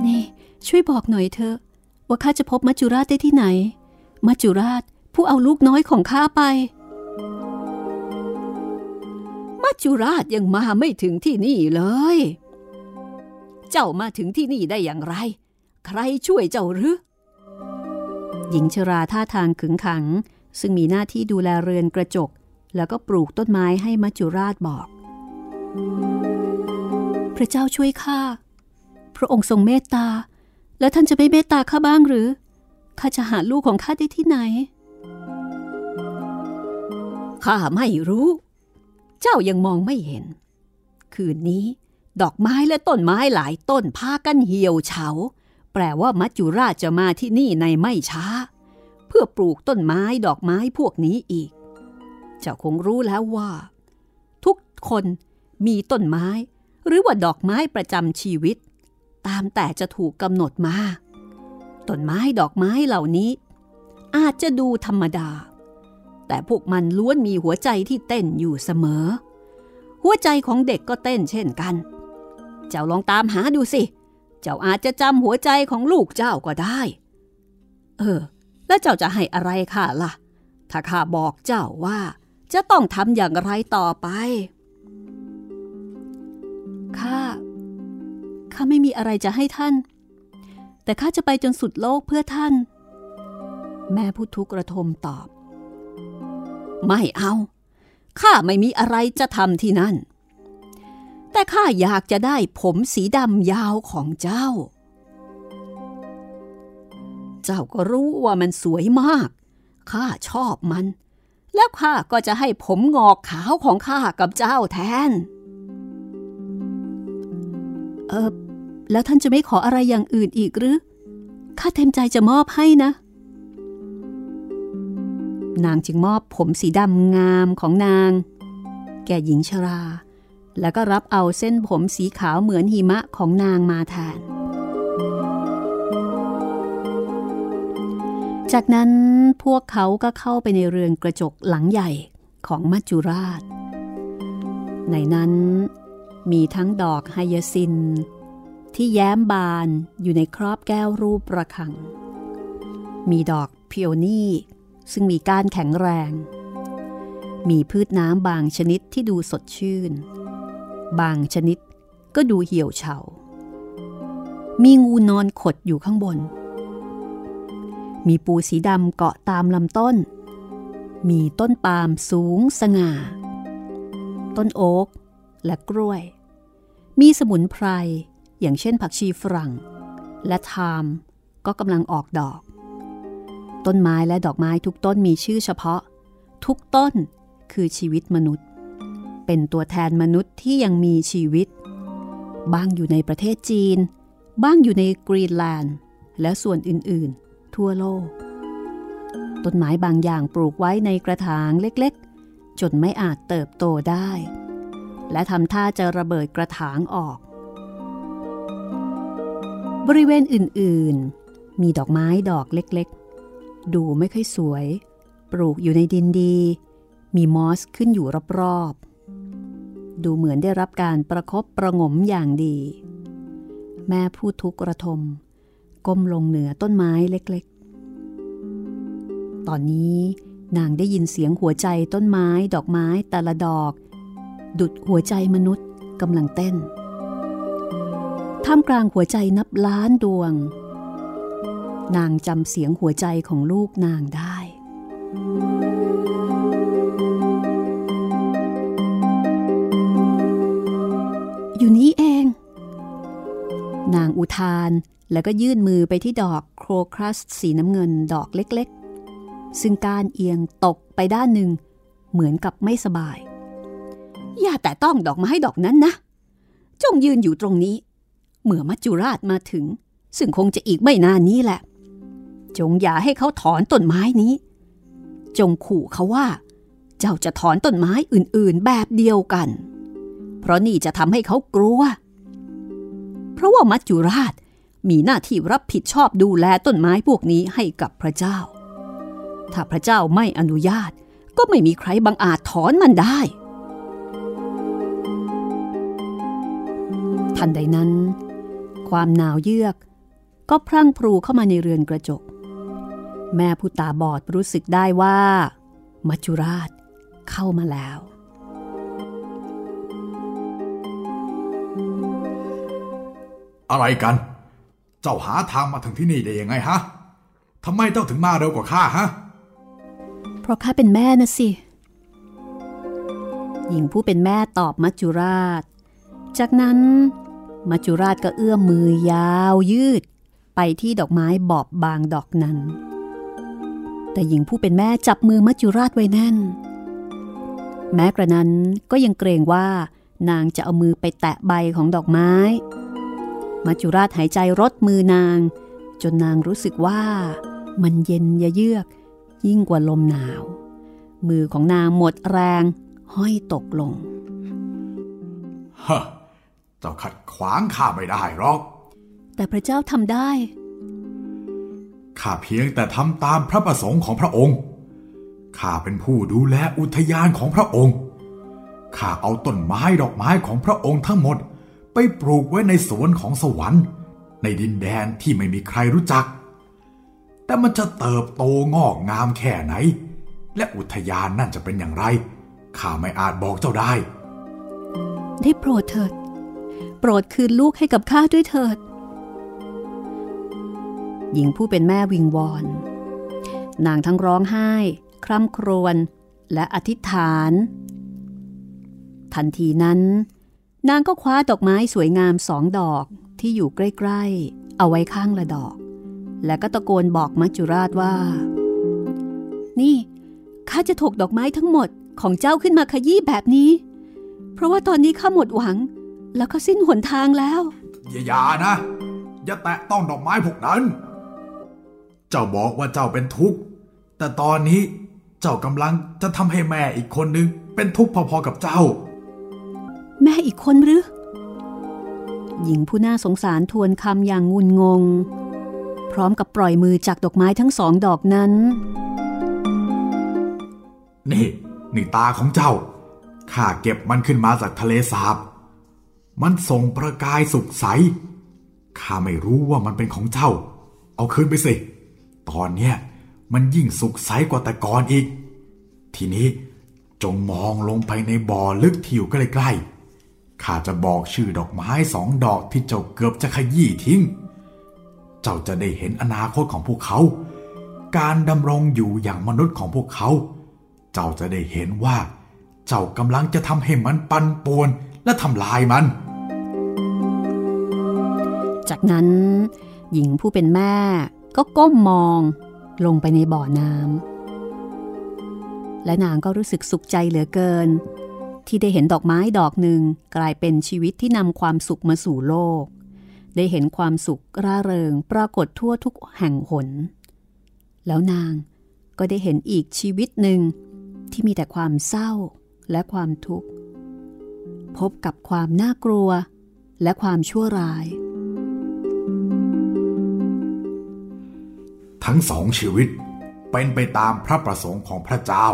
นี่ ช่วยบอกหน่อยเถอะ ว่าข้าจะพบมัจจุราชได้ที่ไหน มัจจุราชผู้เอาลูกน้อยของข้าไป มัจจุราชยังมาไม่ถึงที่นี่เลย เจ้ามาถึงที่นี่ได้อย่างไร ใครช่วยเจ้าหรือ หญิงชราท่าทางขึงขัง ซึ่งมีหน้าที่ดูแลเรือนกระจก แล้วก็ปลูกต้นไม้ให้มัจจุราชบอก พระเจ้าช่วยข้า พระองค์ทรงเมตตา แล้วท่านจะไม่เมตตาข้าบ้างหรือ ข้าจะหาลูกของข้าได้ที่ไหน ข้าไม่รู้ เจ้ายังมองไม่เห็น คืนนี้ดอกไม้และต้นไม้หลายต้นพากันเหี่ยวเฉา แปลว่ามัจจุราชจะมาที่นี่ในไม่ช้า เพื่อปลูกต้นไม้ดอกไม้พวกนี้อีก เจ้าคงรู้แล้วว่า ทุกคนมีต้นไม้ หรือว่าดอกไม้ประจำชีวิต ตามแต่จะถูกกำหนดมาต้นไม้ดอกไม้เหล่านี้ อาจจะดูธรรมดา แต่พวกมันล้วนมีหัวใจที่เต้นอยู่เสมอ หัวใจของเด็กก็เต้นเช่นกัน เจ้าลองตามหาดูสิ เจ้าอาจจะจำหัวใจของลูกเจ้าก็ได้ เออ แล้วเจ้าจะให้อะไรข้าล่ะ ถ้าข้าบอกเจ้าว่า จะต้องทำอย่างไรต่อไปข้าข้าไม่มีอะไรจะให้ท่าน แต่ข้าจะไปจนสุดโลกเพื่อท่าน แม่ผู้ทุกข์ระทมตอบ ไม่เอาข้าไม่มีอะไรจะทำที่นั่น แต่ข้าอยากจะได้ผมสีดำยาวของเจ้า เจ้าก็รู้ว่ามันสวยมาก ข้าชอบมัน แล้วข้าก็จะให้ผมงอกขาวของข้ากับเจ้าแทน เออแล้วท่านจะไม่ขออะไรอย่างอื่นอีกหรือ ข้าเต็มใจจะมอบให้นะ นางจึงมอบผมสีดำงามของนาง แก่หญิงชรา แล้วก็รับเอาเส้นผมสีขาวเหมือนหิมะของนางมาแทน จากนั้นพวกเขาก็เข้าไปในเรือนกระจกหลังใหญ่ของมัจจุราช ในนั้นมีทั้งดอกไฮยาซิน ที่แย้มบานอยู่ในครอบแก้วรูประคัง มีดอกพิโอนี่ซึ่งมีก้านแข็งแรง มีพืชน้ำบางชนิดที่ดูสดชื่น บางชนิดก็ดูเหี่ยวเฉา มีงูนอนขดอยู่ข้างบน มีปูสีดำเกาะตามลำต้น มีต้นปาล์มสูงสง่า ต้นโอ๊กและกล้วย มีสมุนไพร อย่างเช่นผักชีฝรั่ง และทามก็กำลังออกดอก ต้นไม้และดอกไม้ทุกต้นมีชื่อเฉพาะ ทุกต้นคือชีวิตมนุษย์ เป็นตัวแทนมนุษย์ที่ยังมีชีวิต บ้างอยู่ในประเทศจีน บ้างอยู่ในกรีนแลนด์ และส่วนอื่นๆ ทั่วโลก ต้นไม้บางอย่างปลูกไว้ในกระถางเล็กๆ จนไม่อาจเติบโตได้ และทำท่าจะระเบิดกระถางออก บริเวณอื่นๆ มีดอกไม้ดอกเล็กๆ ดูไม่ค่อยสวย ปลูกอยู่ในดินดี มีมอสขึ้นอยู่รอบๆดูเหมือนได้รับการประครบประงมอย่างดี แม่พูดทุกข์ระทม ก้มลงเหนือต้นไม้เล็กๆ ตอนนี้นางได้ยินเสียงหัวใจต้นไม้ดอกไม้แต่ละดอก ดุดหัวใจมนุษย์กำลังเต้น ท่ามกลางหัวใจนับล้านดวง นางจำเสียงหัวใจของลูกนางได้ อยู่นี้เอง นางอุทาน แล้วก็ยื่นมือไปที่ดอกโครครัสสีน้ำเงินดอกเล็กๆ ซึ่งการเอียงตกไปด้านหนึ่ง เหมือนกับไม่สบาย อย่าแต่ต้องดอกไม้ดอกนั้นนะ จงยืนอยู่ตรงนี้ เมื่อมัจจุราชมาถึง ซึ่งคงจะอีกไม่นานนี้แหละ จงอย่าให้เขาถอนต้นไม้นี้ จงขู่เขาว่า เจ้าจะถอนต้นไม้อื่นๆแบบเดียวกัน เพราะนี่จะทำให้เขากลัว เพราะว่ามัจจุราช มีหน้าที่รับผิดชอบดูแลต้นไม้พวกนี้ให้กับพระเจ้า ถ้าพระเจ้าไม่อนุญาตก็ไม่มีใครบังอาจถอนมันได้ ทันใดนั้น ความหนาวเยือก ก็พรั่งพรูเข้ามาในเรือนกระจก แม่ผู้ตาบอดรู้สึกได้ว่า มัจจุราชเข้ามาแล้ว อะไรกัน เจ้าหาทางมาถึงที่นี่ได้ยังไงฮะทำไมเจ้าถึงมาเร็วกว่าข้าฮะ เพราะข้าเป็นแม่นะสิ หญิงผู้เป็นแม่ตอบมัจจุราช จากนั้นมัจจุราชก็เอื้อมมือยาวยืด ไปไปที่ดอกไม้บอบบางดอกนั้น แต่หญิงผู้เป็นแม่จับมือมัจจุราชไว้แน่น แม้กระนั้นก็ยังเกรงว่านางจะเอามือไปแตะใบของดอกไม้ มัจจุราชหายใจรดมือนาง จนนางรู้สึกว่า มันเย็นยะเยือก ยิ่งกว่าลมหนาว มือของนางหมดแรง ห้อยตกลงฮะเจ้าขัดขวางข้าไม่ได้หรอก แต่พระเจ้าทำได้ ข้าเพียงแต่ทำตามพระประสงค์ของพระองค์ ข้าเป็นผู้ดูแลอุทยานของพระองค์ ข้าเอาต้นไม้ดอกไม้ของพระองค์ทั้งหมด ไปปลูกไว้ในสวนของสวรรค์ ในดินแดนที่ไม่มีใครรู้จัก แต่มันจะเติบโตงอกงามแค่ไหน และอุทยานนั่นจะเป็นอย่างไร ข้าไม่อาจบอกเจ้าได้ ได้โปรดเถิด โปรดคืนลูกให้กับข้าด้วยเถิด หญิงผู้เป็นแม่วิงวอน นางทั้งร้องไห้ คร่ำครวญและอธิษฐาน ทันทีนั้น นางก็คว้าดอกไม้สวยงามสองดอกที่อยู่ใกล้ๆ เอาไว้ข้างละดอก และก็ตะโกนบอกมัจจุราชว่า นี่ข้าจะถกดอกไม้ทั้งหมดของเจ้าขึ้นมาขยี้แบบนี้ เพราะว่าตอนนี้ข้าหมดหวัง แล้วก็สิ้นหนทางแล้ว อย่าอย่านะ อย่าแตะต้องดอกไม้พวกนั้น เจ้าบอกว่าเจ้าเป็นทุกข์ แต่ตอนนี้เจ้ากำลังจะทำให้แม่อีกคนนึงเป็นทุกข์พอๆกับเจ้า แม่อีกคนหรือ หญิงผู้น่าสงสารทวนคำอย่างงุนงง พร้อมกับปล่อยมือจากดอกไม้ทั้งสองดอกนั้น นี่ นี่ตาของเจ้า ข้าเก็บมันขึ้นมาจากทะเลสาบ มันส่งประกายสุกใส ข้าไม่รู้ว่ามันเป็นของเจ้า เอาคืนไปสิ ตอนเนี้ยมันยิ่งสุกใสกว่าแต่ก่อนอีก ทีนี้จงมองลงไปในบ่อลึกที่อยู่ใกล้ๆ ข้าจะบอกชื่อดอกไม้สองดอกที่เจ้าเกือบจะขยี้ทิ้ง เจ้าจะได้เห็นอนาคตของพวกเขา การดำรงอยู่อย่างมนุษย์ของพวกเขา เจ้าจะได้เห็นว่า เจ้ากำลังจะทำให้มันปันป่วนและทำลายมัน จากนั้นหญิงผู้เป็นแม่ก็ก้มมองลงไปในบ่อน้ำและนางก็รู้สึกสุขใจเหลือเกิน ที่ได้เห็นดอกไม้ดอกหนึ่งกลายเป็นชีวิตที่นำความสุขมาสู่โลก ได้เห็นความสุขร่าเริงปรากฏทั่วทุกแห่งหน แล้วนางก็ได้เห็นอีกชีวิตหนึ่งที่มีแต่ความเศร้าและความทุกข์ พบกับความน่ากลัวและความชั่วร้าย ทั้งสองชีวิตเป็นไปตามพระประสงค์ของพระเจ้า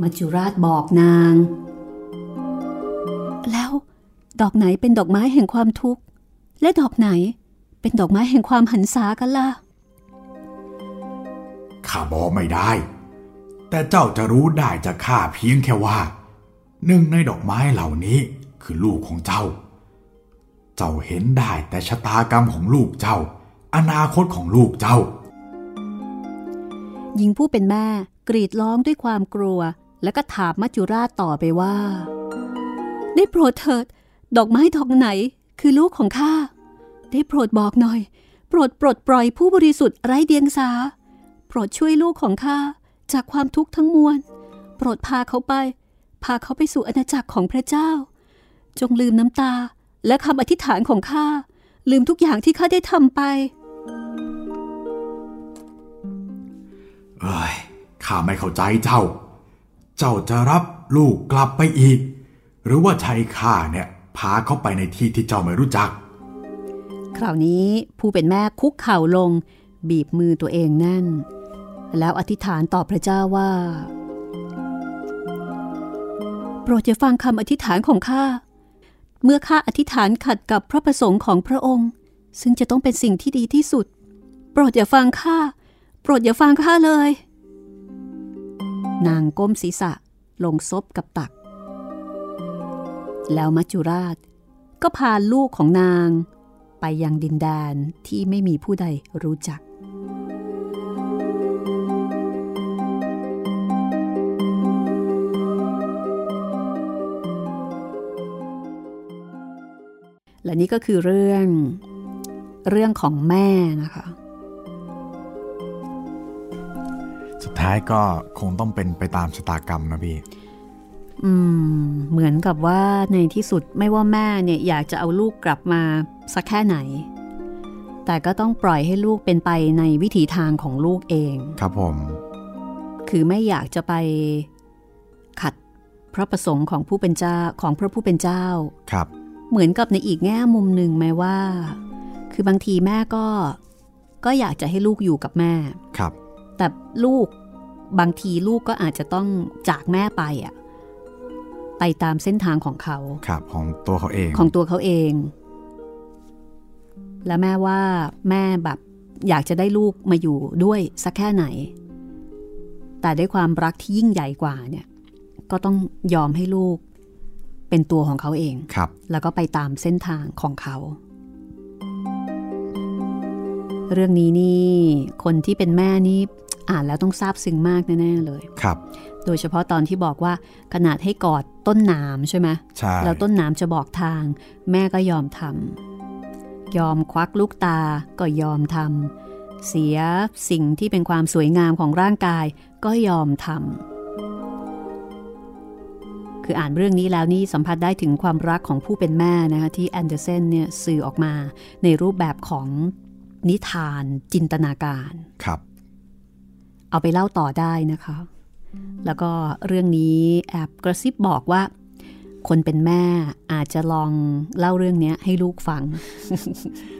มัจจุราชบอกนาง แล้วดอกไหนเป็นดอกไม้แห่งความทุกข์ และดอกไหนเป็นดอกไม้แห่งความหันษากันล่ะ ข้าบอกไม่ได้ แต่เจ้าจะรู้ได้จากข้าเพียงแค่ว่า หนึ่งในดอกไม้เหล่านี้คือลูกของเจ้า เจ้าเห็นได้แต่ชะตากรรมของลูกเจ้า อนาคตของลูกเจ้า หญิงผู้เป็นแม่กรีดร้องด้วยความกลัว แล้วก็ถามมัจจุราชต่อไปว่า ได้โปรดเถิด ดอกไม้ดอกไหนคือลูกของข้า ได้โปรดบอกหน่อย โปรดปลดปล่อยผู้บริสุทธิ์ไร้เดียงสา โปรดช่วยลูกของข้าจากความทุกข์ทั้งมวล โปรดพาเขาไป พาเขาไปสู่อาณาจักรของพระเจ้า จงลืมน้ำตาและคำอธิษฐานของข้า ลืมทุกอย่างที่ข้าได้ทำไปเอ้ยข้าไม่เข้าใจเจ้า เจ้าจะรับลูกกลับไปอีก หรือว่าใช้ข้าเนี่ยพาเขาไปในที่ที่เจ้าไม่รู้จัก คราวนี้ผู้เป็นแม่คุกเข่าลง บีบมือตัวเองแน่น แล้วอธิษฐานต่อพระเจ้าว่า โปรดอย่าฟังคำอธิษฐานของข้าเมื่อข้าอธิษฐานขัดกับพระประสงค์ของพระองค์ ซึ่งจะต้องเป็นสิ่งที่ดีที่สุด โปรดอย่าฟังข้าโปรดอย่าฟังข้าเลย นางก้มศีรษะลงซบกับตัก แล้วมัจจุราช ก็พาลูกของนาง ไปยังดินแดนที่ไม่มีผู้ใดรู้จัก และนี่ก็คือเรื่องเรื่องของแม่นะคะ สุดท้ายก็คงต้องเป็นไปตามชะตากรรมนะพี่ อืม เหมือนกับว่าในที่สุดไม่ว่าแม่เนี่ยอยากจะเอาลูกกลับมาสักแค่ไหน แต่ก็ต้องปล่อยให้ลูกเป็นไปในวิถีทางของลูกเอง ครับผม คือไม่อยากจะไปขัดพระประสงค์ของผู้เป็นเจ้าของพระผู้เป็นเจ้า ครับ เหมือนกับในอีกแง่มุมหนึ่งไหมว่า คือบางทีแม่ก็ ก็อยากจะให้ลูกอยู่กับแม่ ครับ แต่ลูกบางทีลูกก็อาจจะต้องจากแม่ไปอะ ไปตามเส้นทางของเขาครับของตัวเขาเองของตัวเขาเอง และแม่ว่าแม่แบบอยากจะได้ลูกมาอยู่ด้วยสักแค่ไหน แต่ด้วยความรักที่ยิ่งใหญ่กว่าเนี่ย ก็ต้องยอมให้ลูกเป็นตัวของเขาเองครับ แล้วก็ไปตามเส้นทางของเขา เรื่องนี้นี่คนที่เป็นแม่นี่อ่านแล้วต้องซาบซึ้งมากแน่ๆเลย ครับ โดยเฉพาะตอนที่บอกว่าขนาดให้กอดต้นหนามใช่ไหมใช่แล้วต้นหนามจะบอกทาง แม่ก็ยอมทำยอมควักลูกตาก็ยอมทำเสียสิ่งที่เป็นความสวยงามของร่างกายก็ยอมทำคืออ่านเรื่องนี้แล้วนี่สัมผัสได้ถึงความรักของผู้เป็นแม่นะคะที่แอนเดอร์เซนเนี่ยสื่อออกมาในรูปแบบของนิทานจินตนาการครับ เอาไปเล่าต่อได้นะคะ แล้วก็เรื่องนี้แอบกระซิบบอกว่า คนเป็นแม่อาจจะลองเล่าเรื่องนี้ให้ลูกฟัง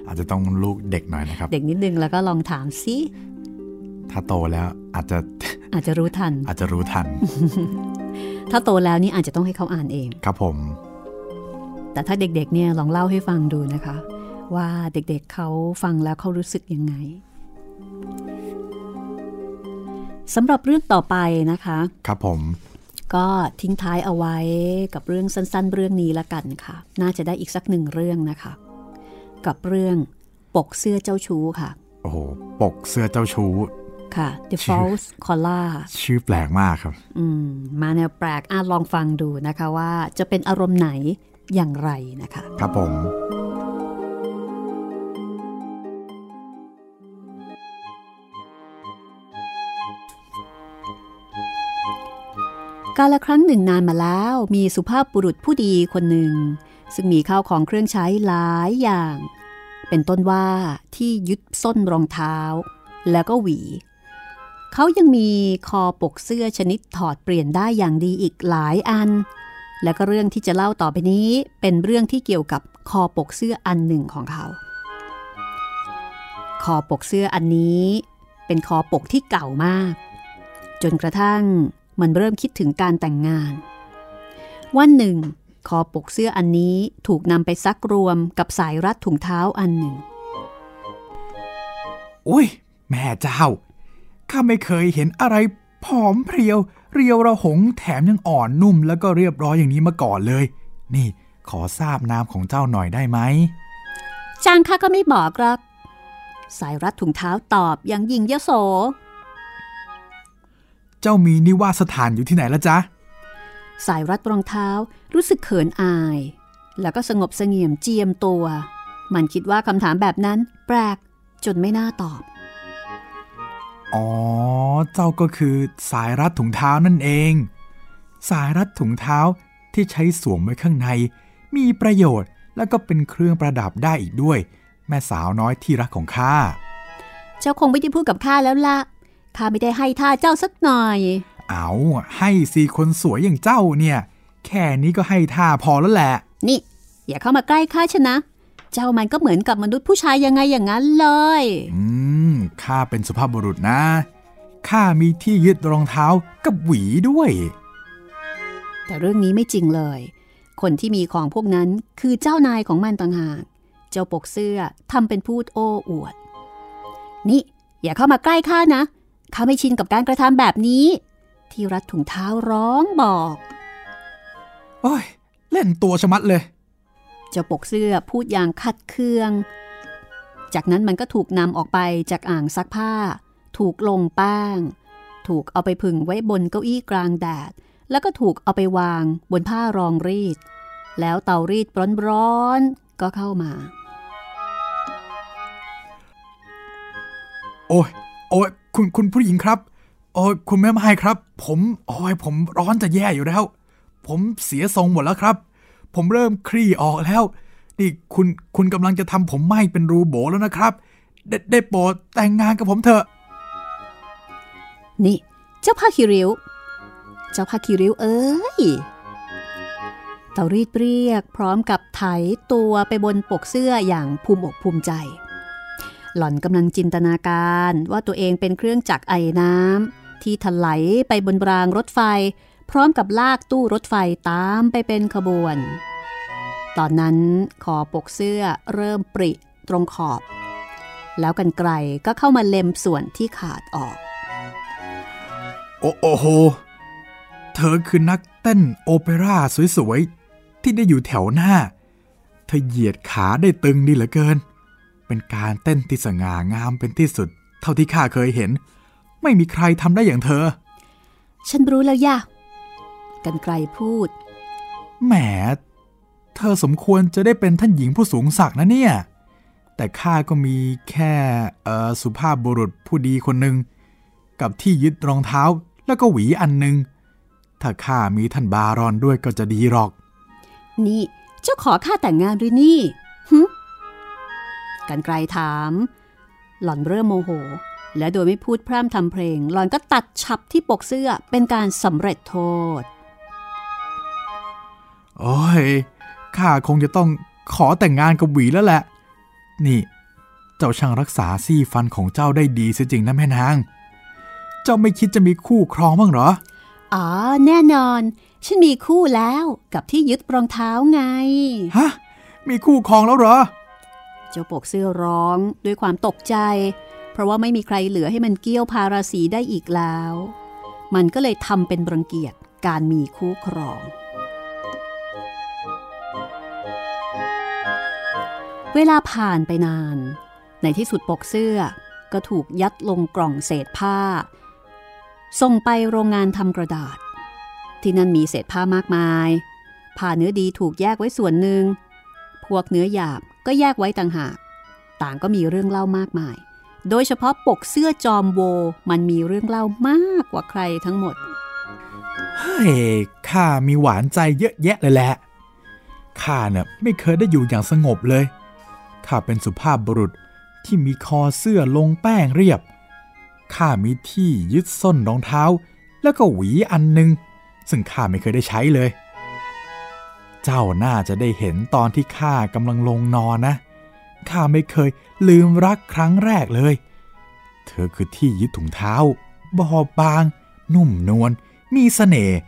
อาจจะต้องลูกเด็กหน่อยนะครับ เด็กนิดนึงแล้วก็ลองถามซิถ้าโตแล้วอาจจะอาจจะรู้ทัน อาจจะรู้ทัน ถ้าโตแล้วนี่อาจจะต้องให้เขาอ่านเอง ครับผม แต่ถ้าเด็กๆเนี่ยลองเล่าให้ฟังดูนะคะ ว่าเด็กๆเขาฟังแล้วเขารู้สึกยังไง สำหรับเรื่องต่อไปนะคะ ครับผม ก็ทิ้งท้ายเอาไว้กับเรื่องสั้น ๆ เรื่องนี้ละกันค่ะ น่าจะได้อีกสักหนึ่งเรื่องนะคะ กับเรื่องปกเสื้อเจ้าชู้ค่ะ โอ้โห ปกเสื้อเจ้าชู้ค่ะ The False Collar ชื่อแปลกมากครับ อืม มาแนวแปลกอะลองฟังดูนะคะว่าจะเป็นอารมณ์ไหนอย่างไรนะคะ ครับผม กาลครั้งหนึ่งนานมาแล้วมีสุภาพบุรุษผู้ดีคนหนึ่ง ซึ่งมีข้าวของเครื่องใช้หลายอย่าง เป็นต้นว่าที่ยึดส้นรองเท้า แล้วก็หวี เขายังมีคอปกเสื้อชนิดถอดเปลี่ยนได้อย่างดีอีกหลายอัน และก็เรื่องที่จะเล่าต่อไปนี้เป็นเรื่องที่เกี่ยวกับคอปกเสื้ออันหนึ่งของเขา คอปกเสื้ออันนี้ เป็นคอปกที่เก่ามาก จนกระทั่ง มันเริ่มคิดถึงการแต่งงาน วันหนึ่ง คอปกเสื้ออันนี้ถูกนำไปซักรวมกับสายรัดถุงเท้าอันหนึ่ง อุ้ย แม่เจ้า ข้าไม่เคยเห็นอะไรผอมเพรียว เรียวระหงแถมยังอ่อนนุ่มแล้วก็เรียบร้อยอย่างนี้มาก่อนเลย นี่ขอทราบนามของเจ้าหน่อยได้ไหมจางข้าก็ไม่บอกหรอกสายรัดถุงเท้าตอบอย่างยิงยโส เจ้ามีนิวาสถานอยู่ที่ไหนละจ๊ะ สายรัดรองเท้ารู้สึกเขินอาย แล้วก็สงบเสงี่ยมเจียมตัว มันคิดว่าคำถามแบบนั้น แปลกจนไม่น่าตอบ อ๋อ เจ้าก็คือสายรัดถุงเท้านั่นเอง สายรัดถุงเท้าที่ใช้สวมไว้ข้างใน มีประโยชน์แล้วก็เป็นเครื่องประดับได้อีกด้วย แม่สาวน้อยที่รักของข้า เจ้าคงไม่ได้พูดกับข้าแล้วละ ข้าไม่ได้ให้ท่าเจ้าสักหน่อย เอาให้สีคนสวยอย่างเจ้าเนี่ย แค่นี้ก็ให้ท่าพอแล้วแหละ นี่ อย่าเข้ามาใกล้ข้าชนะ เจ้ามันก็เหมือนกับมนุษย์ผู้ชายยังไงอย่างนั้นเลย อืมข้าเป็นสุภาพบุรุษนะข้ามีที่ยึดรองเท้ากับหวีด้วย แต่เรื่องนี้ไม่จริงเลย คนที่มีของพวกนั้นคือเจ้านายของมันต่างหาก เจ้าปกเสื้อทำเป็นพูดโอ้อวด นี่ อย่าเข้ามาใกล้ข้านะ ข้าไม่ชินกับการกระทำแบบนี้ ที่รัดถุงเท้าร้องบอก โอ้ย เล่นตัวชะมัดเลยเจ้าปกเสื้อพูดอย่างขัดเคือง จากนั้นมันก็ถูกนำออกไปจากอ่างซักผ้า ถูกลงแป้ง ถูกเอาไปผึ่งไว้บนเก้าอี้กลางแดด แล้วก็ถูกเอาไปวางบนผ้ารองรีด แล้วเตารีดร้อนๆก็เข้ามา โอ้ย โอ้ย คุณคุณผู้หญิงครับโอ้คุณแม่ไม้ครับ ผมโอ้ยผมร้อนจะแย่อยู่แล้ว ผมเสียทรงหมดแล้วครับ ผมเริ่มคลี่ออกแล้ว นี่คุณคุณกำลังจะทำผมไหม้เป็นรูโบแล้วนะครับ ได้ได้โปรดแต่งงานกับผมเถอะ นี่ เจ้าผ้าคีริ้วเจ้าผ้าคีริ้วเอ้ยเตารีดเรียกพร้อมกับไถตัวไปบนปกเสื้ออย่างภูมิอกภูมิใจ หล่อนกำลังจินตนาการว่าตัวเองเป็นเครื่องจักรไอน้ำที่ถลายไปบนรางรถไฟ พร้อมกับลากตู้รถไฟตามไปเป็นขบวน ตอนนั้นคอปกเสื้อเริ่มปริตรงขอบ แล้วกันไกลก็เข้ามาเล็มส่วนที่ขาดออก โอ้โอโห เธอคือนักเต้นโอเปร่าสวยๆ ที่ได้อยู่แถวหน้า เธอเหยียดขาได้ตึงดีเหลือเกิน เป็นการเต้นที่สง่างามเป็นที่สุด เท่าที่ข้าเคยเห็น ไม่มีใครทำได้อย่างเธอ ฉันรู้แล้วย่ะ กันไกลพูด แหม เธอสมควรจะได้เป็นท่านหญิงผู้สูงศักดิ์นะเนี่ย แต่ข้าก็มีแค่เออสุภาพบุรุษผู้ดีคนหนึ่งกับที่ยึดรองเท้าแล้วก็หวีอันหนึ่งถ้าข้ามีท่านบารอนด้วยก็จะดีหรอก นี่ เจ้าขอข้าแต่งงานด้วยนี่หึ กันไกลถาม หล่อนเริ่มโมโห และโดยไม่พูดพร่ำทำเพลง หล่อนก็ตัดฉับที่ปกเสื้อเป็นการสำเร็จโทษ โอ้ย ข้าคงจะต้องขอแต่งงานกับหวีแล้วแหละ นี่ เจ้าช่างรักษาซี่ฟันของเจ้าได้ดีเสียจริงนะแม่นาง เจ้าไม่คิดจะมีคู่ครองบ้างเหรอ อ๋อ แน่นอน ฉันมีคู่แล้วกับที่ยึดรองเท้าไง ฮะ มีคู่ครองแล้วเหรอ เจ้าปกเสื้อร้องด้วยความตกใจ เพราะว่าไม่มีใครเหลือให้มันเกี้ยวพาราสีได้อีกแล้ว มันก็เลยทำเป็นรังเกียจการมีคู่ครอง เวลาผ่านไปนาน ในที่สุดปกเสื้อก็ถูกยัดลงกล่องเศษผ้า ส่งไปโรงงานทำกระดาษ ที่นั่นมีเศษผ้ามากมาย ผ้าเนื้อดีถูกแยกไว้ส่วนหนึ่ง พวกเนื้อหยาบ ก็แยกไว้ต่างหาก ต่างก็มีเรื่องเล่ามากมาย โดยเฉพาะปกเสื้อจอมโวมันมีเรื่องเล่ามากกว่าใครทั้งหมด เฮ้ยข้ามีหวานใจเยอะแยะเลยแหละข้าเนี่ยไม่เคยได้อยู่อย่างสงบเลยข้าเป็นสุภาพบุรุษที่มีคอเสื้อลงแป้งเรียบข้ามีที่ยึดส้นรองเท้า แล้วก็หวีอันหนึง ซึ่งข้าไม่เคยได้ใช้เลย เจ้าน่าจะได้เห็นตอนที่ข้ากำลังลงนอนนะ ข้าไม่เคยลืมรักครั้งแรกเลย เธอคือที่ยึดถุงเท้า บอบบาง นุ่มนวล มีเสน่ห์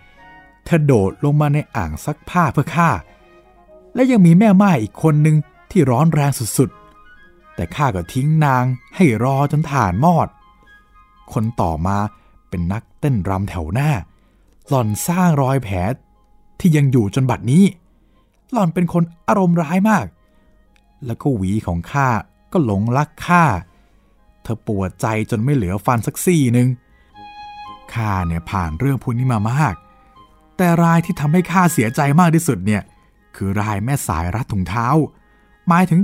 เธอโดดลงมาในอ่างซักผ้าเพื่อข้า และยังมีแม่ไม้อีกคนหนึ่งที่ร้อนแรงสุดๆ แต่ข้าก็ทิ้งนางให้รอจนถ่านมอด คนต่อมาเป็นนักเต้นรำแถวหน้า หล่อนสร้างรอยแผลที่ยังอยู่จนบัดนี้ หล่อนเป็นคนอารมณ์ร้ายมาก แล้วก็หวีของข้าก็หลงรักข้า เธอปวดใจจนไม่เหลือฟันสักซี่หนึ่งข้าเนี่ยผ่านเรื่องพวกนี้มามาก แต่รายที่ทำให้ข้าเสียใจมากที่สุดเนี่ย คือรายแม่สายรัดถุงเท้า หมายถึง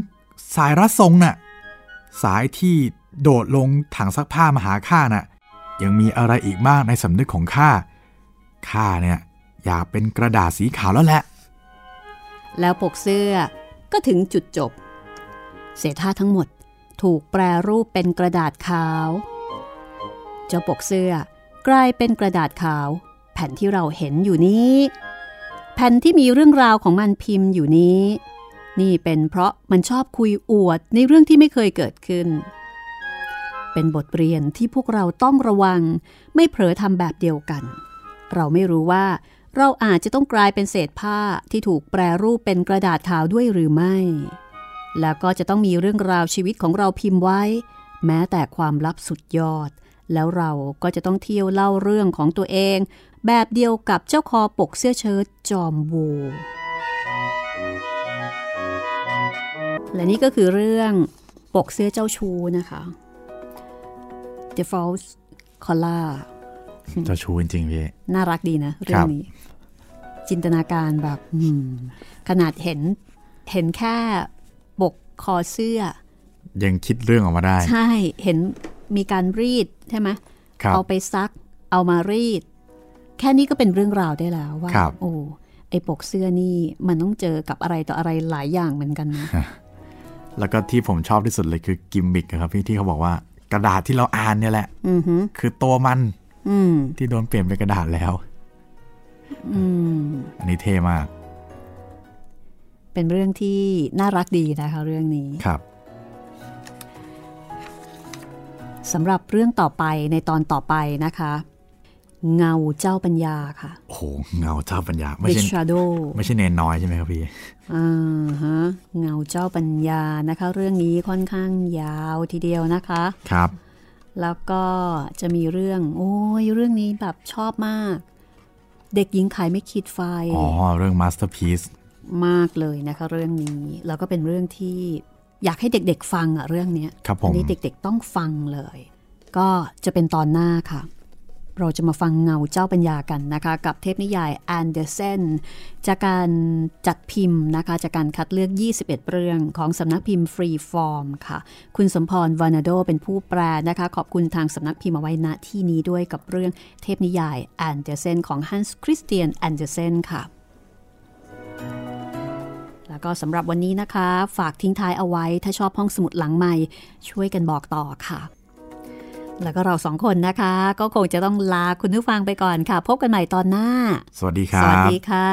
สายรัดทรงน่ะ สายที่โดดลงถังซักผ้ามาหาข้าน่ะ ยังมีอะไรอีกมากในสำนึกของข้า ข้าเนี่ยอยากเป็นกระดาษสีขาวแล้วแหละ แล้วปกเสื้อก็ถึงจุดจบ เศษผ้าทั้งหมดถูกแปรรูปเป็นกระดาษขาว เจ้าปกเสื้อกลายเป็นกระดาษขาว แผ่นที่เราเห็นอยู่นี้ แผ่นที่มีเรื่องราวของมันพิมพ์อยู่นี้ นี่เป็นเพราะมันชอบคุยอวดในเรื่องที่ไม่เคยเกิดขึ้น เป็นบทเรียนที่พวกเราต้องระวัง ไม่เผลอทำแบบเดียวกัน เราไม่รู้ว่า เราอาจจะต้องกลายเป็นเศษผ้าที่ถูกแปรรูปเป็นกระดาษขาวด้วยหรือไม่ แล้วก็จะต้องมีเรื่องราวชีวิตของเราพิมพ์ไว้ แม้แต่ความลับสุดยอด แล้วเราก็จะต้องเที่ยวเล่าเรื่องของตัวเอง แบบเดียวกับเจ้าคอปกเสื้อเชิ้ตจอมโวและนี่ก็คือเรื่องปกเสื้อเจ้าชูนะคะ The False Collar เจ้าชูจริงๆพี่ น่ารักดีนะเรื่องนี้ จินตนาการแบบอืมขนาดเห็นเห็นแค่ปกคอเสื้อ ยังคิดเรื่องออกมาได้ ใช่เห็นมีการรีดใช่ไหมครับเอาไปซัก เอามารีด แค่นี้ก็เป็นเรื่องราวได้แล้วว่าครับโอ้ไอปกเสื้อนี่มันต้องเจอกับอะไรต่ออะไรหลายอย่างเหมือนกันนะแล้วก็ที่ผมชอบที่สุดเลยคือกิมมิกอะครับพี่ที่เขาบอกว่ากระดาษที่เราอ่านเนี่ยแหละอือฮึคือตัวมันอืม ที่โดนเปลี่ยนเป็นกระดาษแล้วอืมอันนี้เท่มาก เป็นเรื่องที่น่ารักดีนะคะเรื่องนี้ครับสำหรับเรื่องต่อไปในตอนต่อไปนะคะ เงาเจ้าปัญญาค่ะโอ้โหเงาเจ้าปัญญา ไม่ The ใช่ Shadow ไม่ใช่เนนน้อยใช่ไหมครับพี่อ่าฮะเงาเจ้าปัญญานะคะ เรื่องนี้ค่อนข้างยาวทีเดียวนะคะ ครับ แล้วก็จะมีเรื่อง โอ้ยเรื่องนี้แบบชอบมาก เด็กหญิงขายไม้ขีดไฟ อ๋อ เรื่อง Masterpiece มากเลยนะคะเรื่องนี้ แล้วก็เป็นเรื่องที่อยากให้เด็กๆฟังอะเรื่องเนี้ยครับผมอันนี้เด็กๆต้องฟังเลย ก็จะเป็นตอนหน้าค่ะ เราจะมาฟังเงาเจ้าปัญญากันนะคะ กับเทพนิยายแอนเดอร์เซนจากการจัดพิมพ์นะคะ จากการคัดเลือก 21 เรื่องของสำนักพิมพ์ฟรีฟอร์มค่ะ คุณสมพรวานาโดเป็นผู้แปลนะคะ ขอบคุณทางสำนักพิมพ์เอาไว้ณที่นี้ด้วยกับเรื่องเทพนิยายแอนเดอร์เซนของฮันส์คริสเตียนแอนเดอร์เซนค่ะแล้วก็สำหรับวันนี้นะคะ ฝากทิ้งท้ายเอาไว้ ถ้าชอบห้องสมุดหลังใหม่ ช่วยกันบอกต่อค่ะ แล้วก็เราสองคนนะคะ ก็คงจะต้องลาคุณผู้ฟังไปก่อนค่ะ พบกันใหม่ตอนหน้า สวัสดีครับ สวัสดีค่ะ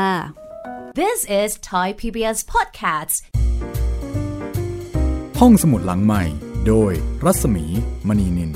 This is Thai PBS Podcasts. ห้องสมุดหลังใหม่ โดยรัศมีมณีนิน